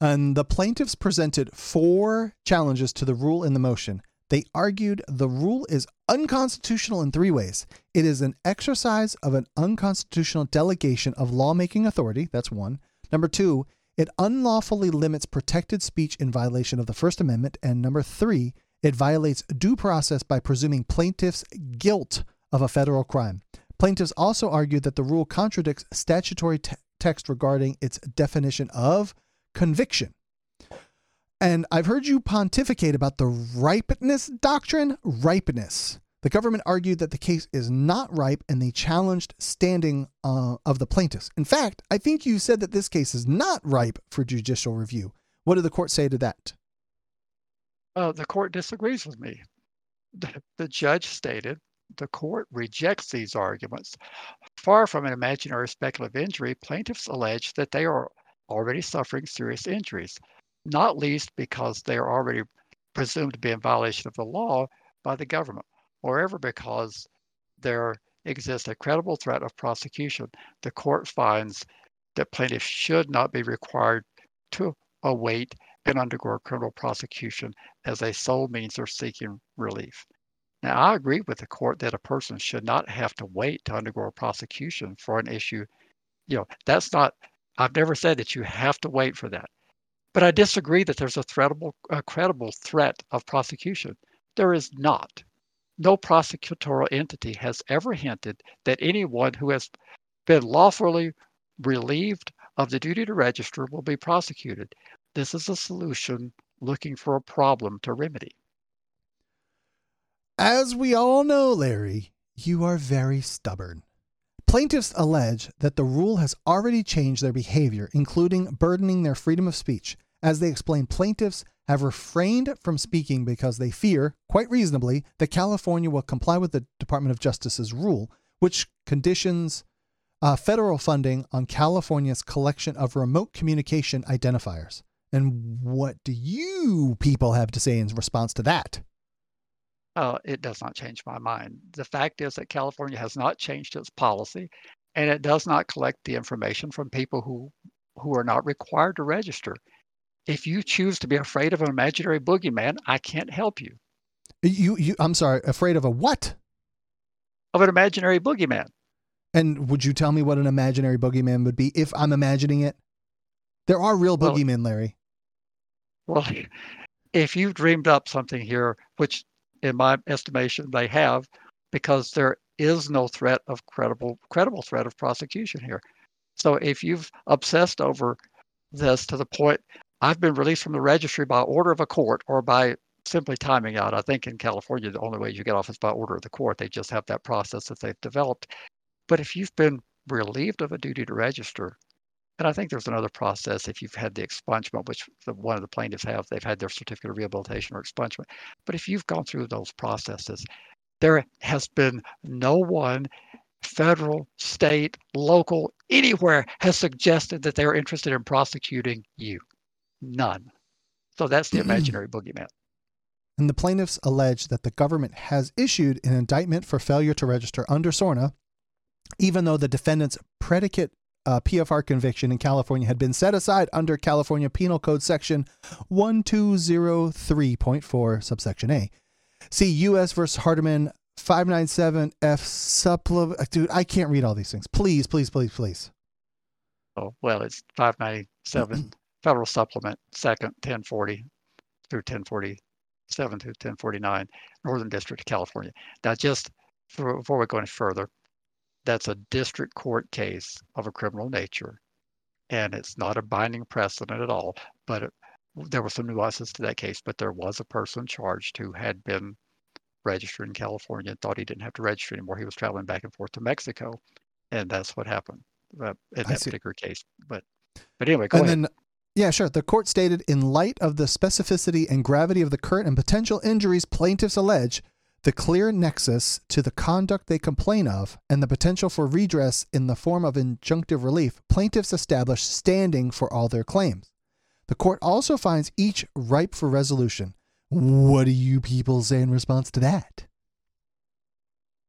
And the plaintiffs presented four challenges to the rule in the motion. They argued the rule is unconstitutional in three ways. It is an exercise of an unconstitutional delegation of lawmaking authority. That's one. Number two, it unlawfully limits protected speech in violation of the First Amendment. And number three, it violates due process by presuming plaintiffs' guilt of a federal crime. Plaintiffs also argued that the rule contradicts statutory te- text regarding its definition of conviction. And I've heard you pontificate about the ripeness doctrine. Ripeness. The government argued that the case is not ripe and they challenged standing uh, of the plaintiffs. In fact, I think you said that this case is not ripe for judicial review. What did the court say to that? Uh, the court disagrees with me. The, the judge stated the court rejects these arguments. Far from an imaginary speculative injury, plaintiffs allege that they are already suffering serious injuries not least because they are already presumed to be in violation of the law by the government, moreover, because there exists a credible threat of prosecution. The court finds that plaintiffs should not be required to await and undergo criminal prosecution as a sole means of seeking relief. Now, I agree with the court that a person should not have to wait to undergo a prosecution for an issue. You know, that's not, I've never said that you have to wait for that. But I disagree that there's a, threatable, a credible threat of prosecution. There is not. No prosecutorial entity has ever hinted that anyone who has been lawfully relieved of the duty to register will be prosecuted. This is a solution looking for a problem to remedy. As we all know, Larry, you are very stubborn. Plaintiffs allege that the rule has already changed their behavior, including burdening their freedom of speech. As they explain, plaintiffs have refrained from speaking because they fear, quite reasonably, that California will comply with the Department of Justice's rule, which conditions uh, federal funding on California's collection of remote communication identifiers. And what do you people have to say in response to that? Uh, it does not change my mind. The fact is that California has not changed its policy, and it does not collect the information from people who who are not required to register. If you choose to be afraid of an imaginary boogeyman, I can't help you. You, you I'm sorry, afraid of a what? Of an imaginary boogeyman. And would you tell me what an imaginary boogeyman would be if I'm imagining it? There are real well, boogeymen, Larry. Well, if you've dreamed up something here, which in my estimation they have, because there is no threat of credible credible threat of prosecution here. So if you've obsessed over this to the point I've been released from the registry by order of a court or by simply timing out. I think in California the only way you get off is by order of the court. They just have that process that they've developed. But if you've been relieved of a duty to register, and I think there's another process if you've had the expungement, which the, one of the plaintiffs have, they've had their certificate of rehabilitation or expungement. But if you've gone through those processes, there has been no one, federal, state, local, anywhere, has suggested that they are interested in prosecuting you. None. So that's the imaginary boogeyman. And the plaintiffs allege that the government has issued an indictment for failure to register under SORNA, even though the defendant's predicate uh, PFR conviction in California had been set aside under California Penal Code Section 1203.4, subsection A. See U.S. versus Hardeman 597F supplement. Dude, I can't read all these things. Please, please, please, please. Oh, well, it's 597 Federal Supplement, second, 1040 through 1047 through 1049, Northern District of California. Now, just for, before we go any further, that's a district court case of a criminal nature, and it's not a binding precedent at all. But it, there were some nuances to that case. But there was a person charged who had been registered in California and thought he didn't have to register anymore. He was traveling back and forth to Mexico, and that's what happened uh, in that particular case. But but anyway, go and ahead. Then, yeah, sure. The court stated, in light of the specificity and gravity of the current and potential injuries plaintiffs allege, the clear nexus to the conduct they complain of and the potential for redress in the form of injunctive relief, plaintiffs establish standing for all their claims. The court also finds each ripe for resolution. What do you people say in response to that?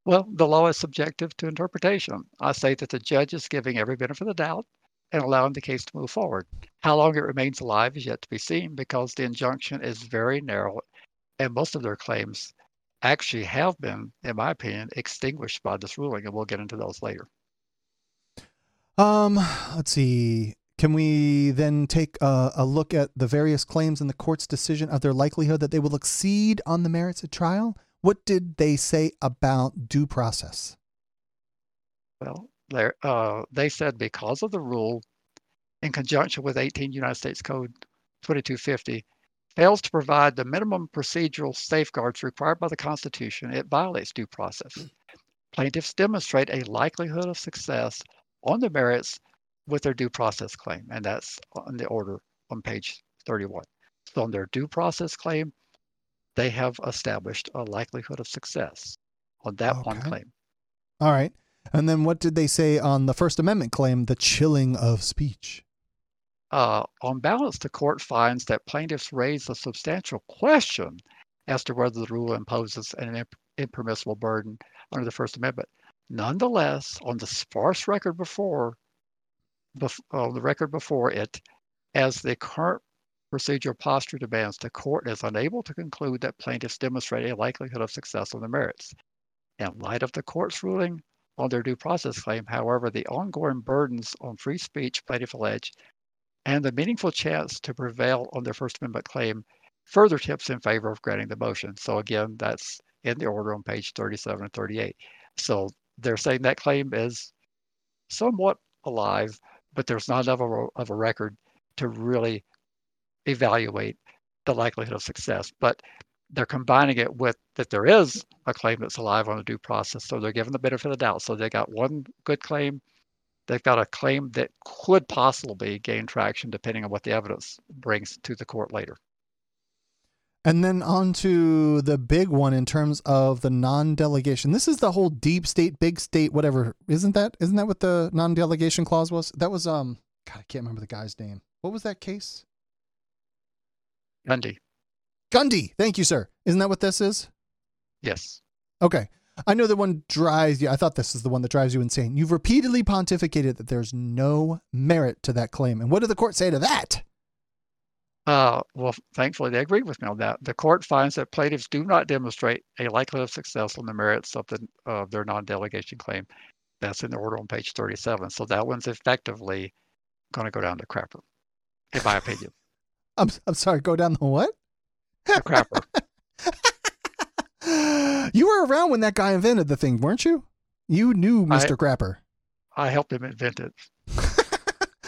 Well, the law is subjective to interpretation. I say that the judge is giving every benefit of the doubt and allowing the case to move forward. How long it remains alive is yet to be seen because the injunction is very narrow and most of their claims actually have been, in my opinion, extinguished by this ruling, and we'll get into those later. Um, let's see. Can we then take a, a, look at the various claims in the court's decision of their likelihood that they will exceed on the merits at trial? What did they say about due process? Well, uh, they said because of the rule, in conjunction with 18 United States Code 2250, fails to provide the minimum procedural safeguards required by the Constitution, it violates due process. Hmm. Plaintiffs demonstrate a likelihood of success on the merits with their due process claim, and that's on the order on page 31. So, on their due process claim, they have established a likelihood of success on that okay. one claim. All right. And then what did they say on the First Amendment claim, the chilling of speech? Uh, on balance, the court finds that plaintiffs raise a substantial question as to whether the rule imposes an imp- impermissible burden under the First Amendment. Nonetheless, on the sparse record before, bef- uh, the record before it, as the current procedural posture demands, the court is unable to conclude that plaintiffs demonstrate a likelihood of success on the merits. In light of the court's ruling on their due process claim, however, the ongoing burdens on free speech plaintiff allege and the meaningful chance to prevail on their First Amendment claim further tips in favor of granting the motion. So again, that's in the order on page 37 and 38. So they're saying that claim is somewhat alive, but there's not enough of a, a record to really evaluate the likelihood of success. But they're combining it with that there is a claim that's alive on the due process. So they're given the benefit of the doubt. So they got one good claim. They've got a claim that could possibly gain traction depending on what the evidence brings to the court later. And then on to the big one in terms of the non-delegation. This is the whole deep state, big state, whatever. Isn't that? Isn't that what the non-delegation clause was? That was um. God, I can't remember the guy's name. What was that case? Gundy. Gundy. Thank you, sir. Isn't that what this is? Yes. Okay. I know the one drives you. I thought this is the one that drives you insane. You've repeatedly pontificated that there's no merit to that claim. And what did the court say to that? Uh, well, thankfully, they agreed with me on that. The court finds that plaintiffs do not demonstrate a likelihood of success on the merits of, the, of their non delegation claim. That's in the order on page 37. So that one's effectively going to go down to crapper, in my opinion. I'm, I'm sorry, go down the what? The crapper. you were around when that guy invented the thing, weren't you? You knew Mr. I, Crapper. I helped him invent it.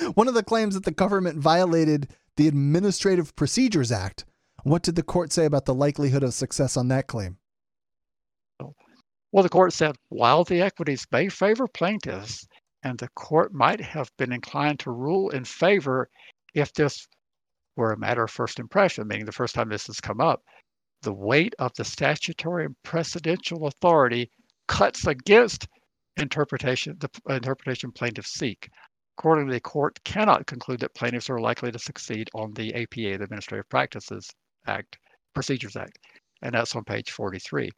One of the claims that the government violated the Administrative Procedures Act. What did the court say about the likelihood of success on that claim? Well, the court said while the equities may favor plaintiffs, and the court might have been inclined to rule in favor if this were a matter of first impression, meaning the first time this has come up, the weight of the statutory and precedential authority cuts against interpretation the uh, interpretation plaintiffs seek. Accordingly, the court cannot conclude that plaintiffs are likely to succeed on the APA, the Administrative Practices Act, Procedures Act, and that's on page 43.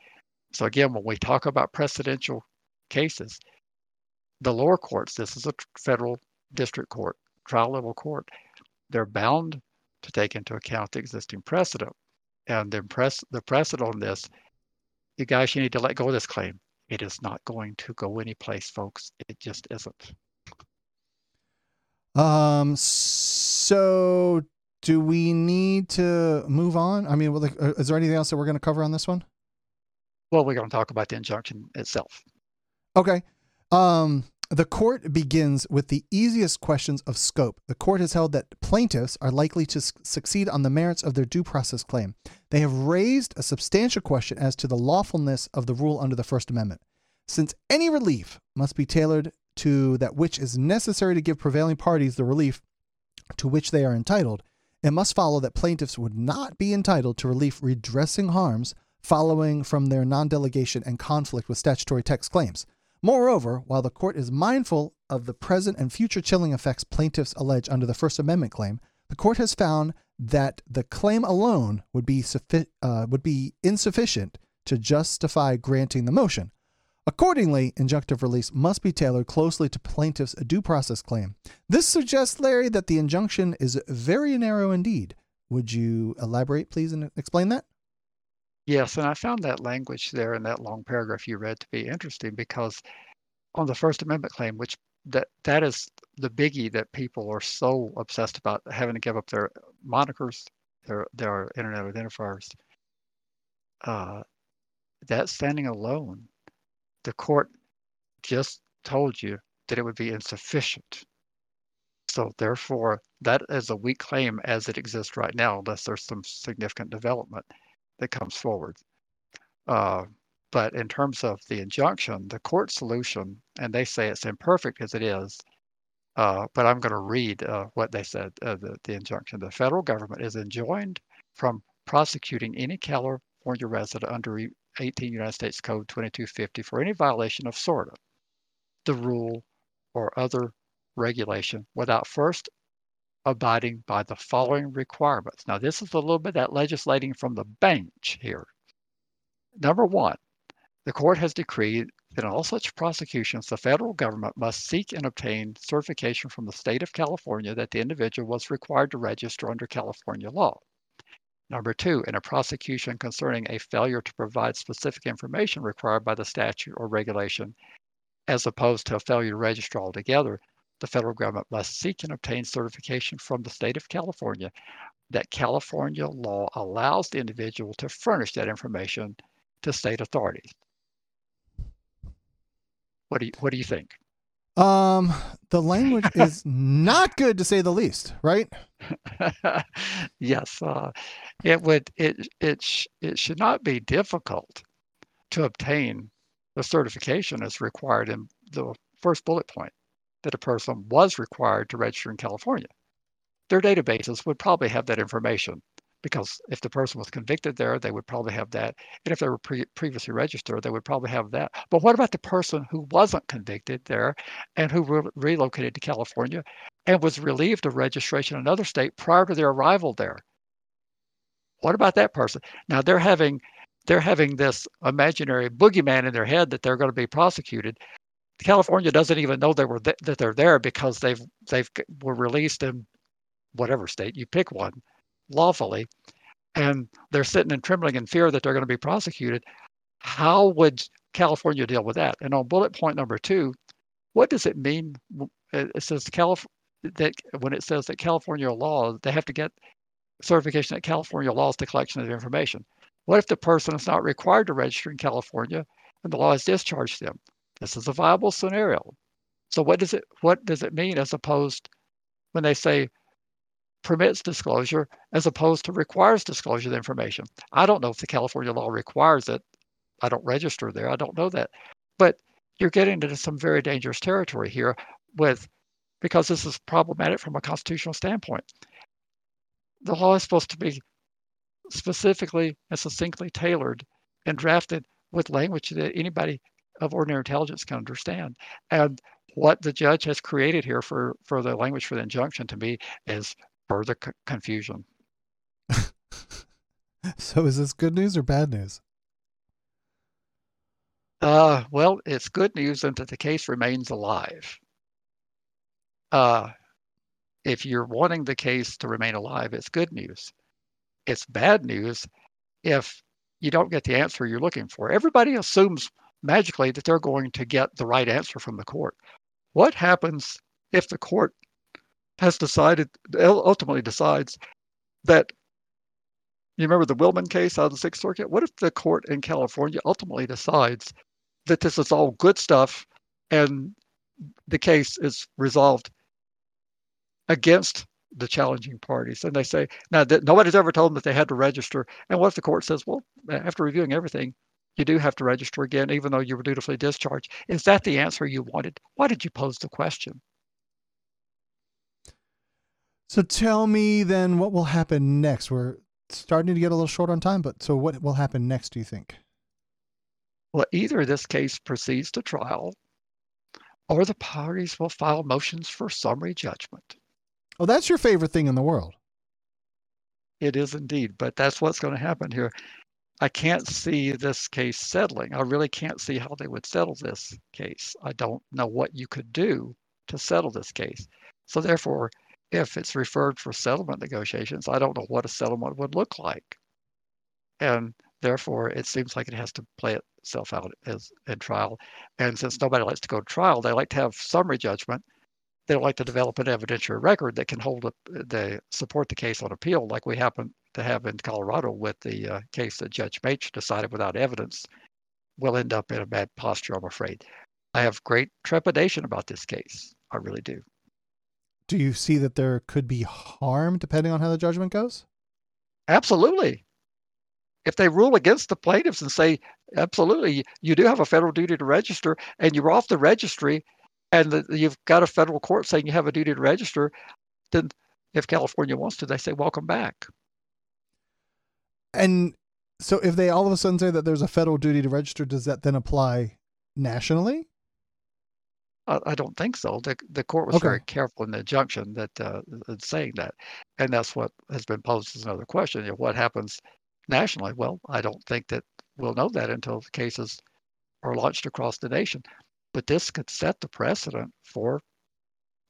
So again, when we talk about precedential cases, the lower courts, this is a federal district court, trial level court, they're bound to take into account the existing precedent. And the, press, the precedent on this, you guys, you need to let go of this claim. It is not going to go anyplace, folks. It just isn't. Um. So, do we need to move on? I mean, uh, is there anything else that we're going to cover on this one? Well, we're going to talk about the injunction itself. Okay. Um. The court begins with the easiest questions of scope. The court has held that plaintiffs are likely to succeed on the merits of their due process claim. They have raised a substantial question as to the lawfulness of the rule under the First Amendment. Since any relief must be tailored to that which is necessary to give prevailing parties the relief to which they are entitled, it must follow that plaintiffs would not be entitled to relief redressing harms following from their non delegation and conflict with statutory text claims. Moreover, while the court is mindful of the present and future chilling effects plaintiffs allege under the First Amendment claim, the court has found that the claim alone would be, suffi- uh, would be insufficient to justify granting the motion. Accordingly, injunctive release must be tailored closely to plaintiff's due process claim. This suggests, Larry, that the injunction is very narrow indeed. Would you elaborate, please, and explain that? Yes, and I found that language there in that long paragraph you read to be interesting because on the First Amendment claim, which that that is the biggie that people are so obsessed about having to give up their monikers, their their internet identifiers. Uh, that standing alone, the court just told you that it would be insufficient. So therefore, that is a weak claim as it exists right now, unless there's some significant development that comes forward. Uh, but in terms of the injunction, the court solution, and they say it's imperfect as it is, uh, but I'm going to read uh, what they said, uh, the, the injunction. The federal government is enjoined from prosecuting any California resident under 18 United States Code 2250 for any violation of SORNA, the rule, or other regulation without first abiding by the following requirements. Now, this is a little bit that legislating from the bench here. Number one, the court has decreed that in all such prosecutions, the federal government must seek and obtain certification from the state of California that the individual was required to register under California law. Number two, in a prosecution concerning a failure to provide specific information required by the statute or regulation, as opposed to a failure to register altogether, the federal government must seek and obtain certification from the state of California that California law allows the individual to furnish that information to state authorities. What do you what do you think? Um, the language is not good to say the least, right? yes, uh, it would. It it sh- it should not be difficult to obtain the certification as required in the first bullet point that a person was required to register in California. Their databases would probably have that information because if the person was convicted there, they would probably have that. And if they were pre- previously registered, they would probably have that. But what about the person who wasn't convicted there and who re- relocated to California and was relieved of registration in another state prior to their arrival there? What about that person? Now they're having they're having this imaginary boogeyman in their head that they're going to be prosecuted. California doesn't even know they were th- that they're there because they've they've were released in whatever state you pick one lawfully, and they're sitting and trembling in fear that they're going to be prosecuted. How would California deal with that? And on bullet point number two, what does it mean? It says Calif- that when it says that California law, they have to get certification that California is the collection of information. What if the person is not required to register in California and the law has discharged them? This is a viable scenario. So what does it what does it mean as opposed when they say permits disclosure as opposed to requires disclosure of information? I don't know if the California law requires it. I don't register there. I don't know that. But you're getting into some very dangerous territory here with because this is problematic from a constitutional standpoint. The law is supposed to be specifically and succinctly tailored and drafted with language that anybody of ordinary intelligence can understand. And what the judge has created here for, for the language for the injunction to me is further c- confusion. so is this good news or bad news? Uh, well, it's good news in that the case remains alive. Uh, if you're wanting the case to remain alive, it's good news it's bad news if you don't get the answer you're looking for. Everybody assumes magically that they're going to get the right answer from the court. What happens if the court has decided, ultimately decides that you remember the Willman case out of the Sixth Circuit? What if the court in California ultimately decides that this is all good stuff and the case is resolved against the challenging parties. And they say, now that nobody's ever told them that they had to register. And what if the court says, well, after reviewing everything, you do have to register again, even though you were dutifully discharged? Is that the answer you wanted? Why did you pose the question? So tell me then what will happen next. We're starting to get a little short on time, but so what will happen next, do you think? Well, either this case proceeds to trial or the parties will file motions for summary judgment. Oh, that's your favorite thing in the world. It is indeed, but that's what's going to happen here. I can't see this case settling. I really can't see how they would settle this case. I don't know what you could do to settle this case. So, therefore, if it's referred for settlement negotiations, I don't know what a settlement would look like. And therefore, it seems like it has to play itself out as in trial. And since nobody likes to go to trial, they like to have summary judgment they like to develop an evidentiary record that can hold up the support the case on appeal, like we happen to have in Colorado with the uh, case that Judge Bates decided without evidence. We'll end up in a bad posture, I'm afraid. I have great trepidation about this case. I really do. Do you see that there could be harm depending on how the judgment goes? Absolutely. If they rule against the plaintiffs and say, absolutely, you do have a federal duty to register and you're off the registry and the, you've got a federal court saying you have a duty to register, then if California wants to, they say welcome back. And so, if they all of a sudden say that there's a federal duty to register, does that then apply nationally? I, I don't think so. The the court was okay. very careful in the injunction that uh, saying that, and that's what has been posed as another question. You know, what happens nationally? Well, I don't think that we'll know that until the cases are launched across the nation. But this could set the precedent for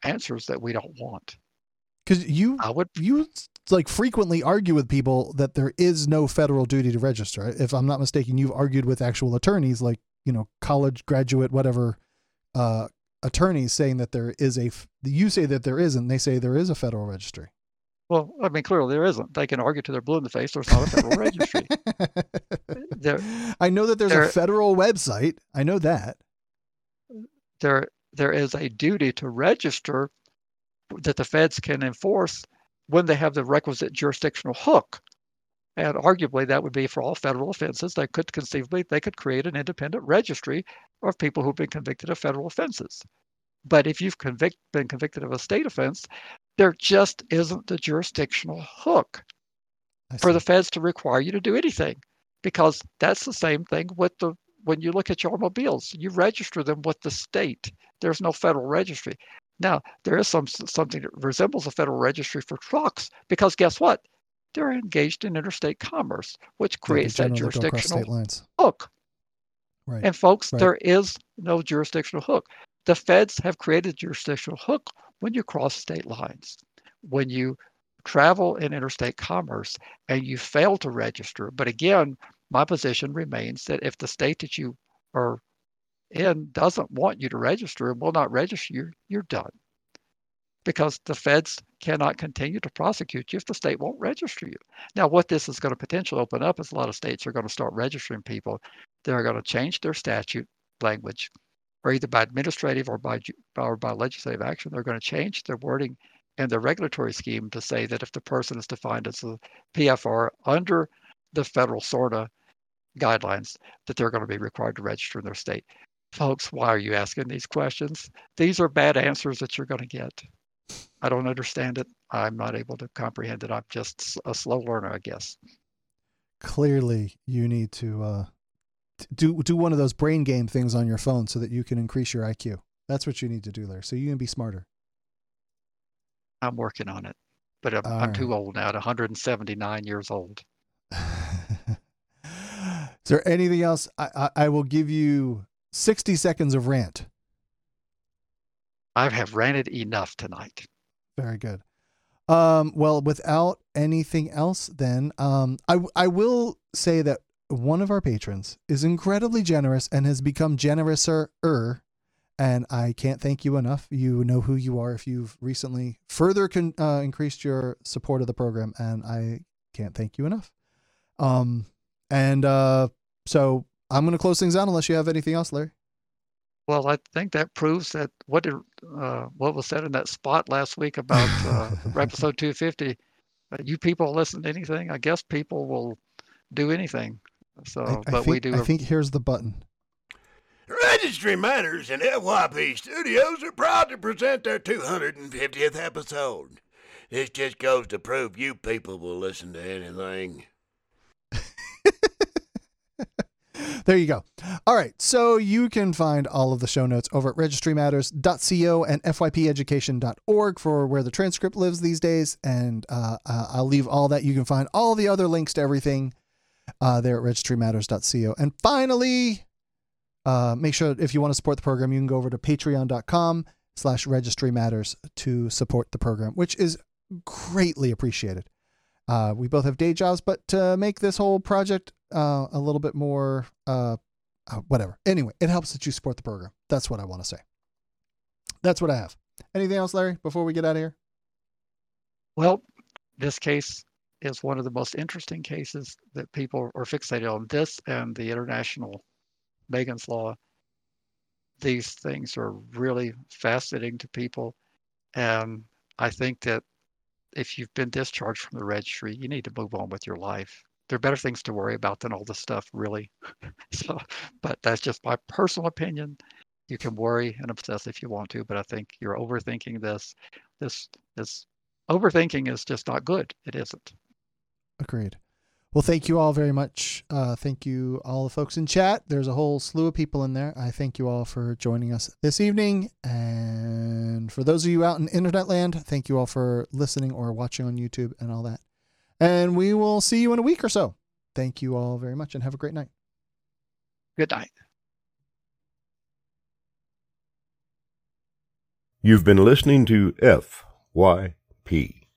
answers that we don't want. Because you, I would, you like frequently argue with people that there is no federal duty to register. If I'm not mistaken, you've argued with actual attorneys, like you know, college graduate, whatever, uh, attorneys saying that there is a. You say that there isn't. They say there is a federal registry. Well, I mean, clearly there isn't. They can argue to their blue in the face. There's not a federal registry. There, I know that there's there, a federal website. I know that there there is a duty to register that the feds can enforce when they have the requisite jurisdictional hook. And arguably that would be for all federal offenses. They could conceivably they could create an independent registry of people who've been convicted of federal offenses. But if you've convict, been convicted of a state offense, there just isn't the jurisdictional hook for the feds to require you to do anything because that's the same thing with the when you look at your automobiles, you register them with the state. There's no federal registry. Now, there is some something that resembles a federal registry for trucks because guess what? they're engaged in interstate commerce, which creates that jurisdictional hook. Right. And folks, right. there is no jurisdictional hook. The feds have created jurisdictional hook when you cross state lines. When you travel in interstate commerce and you fail to register. But again, my position remains that if the state that you are in doesn't want you to register and will not register you, you're done. Because the feds cannot continue to prosecute you if the state won't register you. Now, what this is going to potentially open up is a lot of states are going to start registering people. They're going to change their statute language, or either by administrative or by or by legislative action. They're going to change their wording and the regulatory scheme to say that if the person is defined as a PFR under the federal SORNA guidelines, that they're going to be required to register in their state. Folks, why are you asking these questions? These are bad answers that you're going to get. I don't understand it. I'm not able to comprehend it. I'm just a slow learner, I guess. Clearly, you need to uh, do do one of those brain game things on your phone so that you can increase your IQ. That's what you need to do, there, so you can be smarter. I'm working on it, but I'm, I'm too old now. At 179 years old. Is there anything else? I, I, I will give you 60 seconds of rant. I have ranted enough tonight. Very good. Um, well, without anything else, then um, I I will say that one of our patrons is incredibly generous and has become generouser and I can't thank you enough. You know who you are if you've recently further con- uh, increased your support of the program, and I can't thank you enough. Um, and uh, so I'm going to close things out unless you have anything else, Larry. Well, I think that proves that what did uh, what was said in that spot last week about uh, episode 250. Uh, you people listen to anything? I guess people will do anything. So, I, I but think, we do. I think here's the button. Registry Matters and FYP Studios are proud to present their 250th episode. This just goes to prove you people will listen to anything. There you go. All right. So you can find all of the show notes over at registrymatters.co and fypeducation.org for where the transcript lives these days. And uh, uh, I'll leave all that. You can find all the other links to everything uh, there at registrymatters.co. And finally, uh, make sure if you want to support the program, you can go over to patreon.com slash registry matters to support the program, which is greatly appreciated. Uh, we both have day jobs, but to make this whole project uh, a little bit more, uh, uh, whatever. Anyway, it helps that you support the program. That's what I want to say. That's what I have. Anything else, Larry, before we get out of here? Well, this case is one of the most interesting cases that people are fixated on. This and the international Megan's Law. These things are really fascinating to people. And I think that if you've been discharged from the registry, you need to move on with your life. There are better things to worry about than all this stuff, really. so, but that's just my personal opinion. You can worry and obsess if you want to, but I think you're overthinking this. This this overthinking is just not good. It isn't. Agreed. Well, thank you all very much. Uh, thank you, all the folks in chat. There's a whole slew of people in there. I thank you all for joining us this evening. And for those of you out in internet land, thank you all for listening or watching on YouTube and all that. And we will see you in a week or so. Thank you all very much and have a great night. Good night. You've been listening to FYP.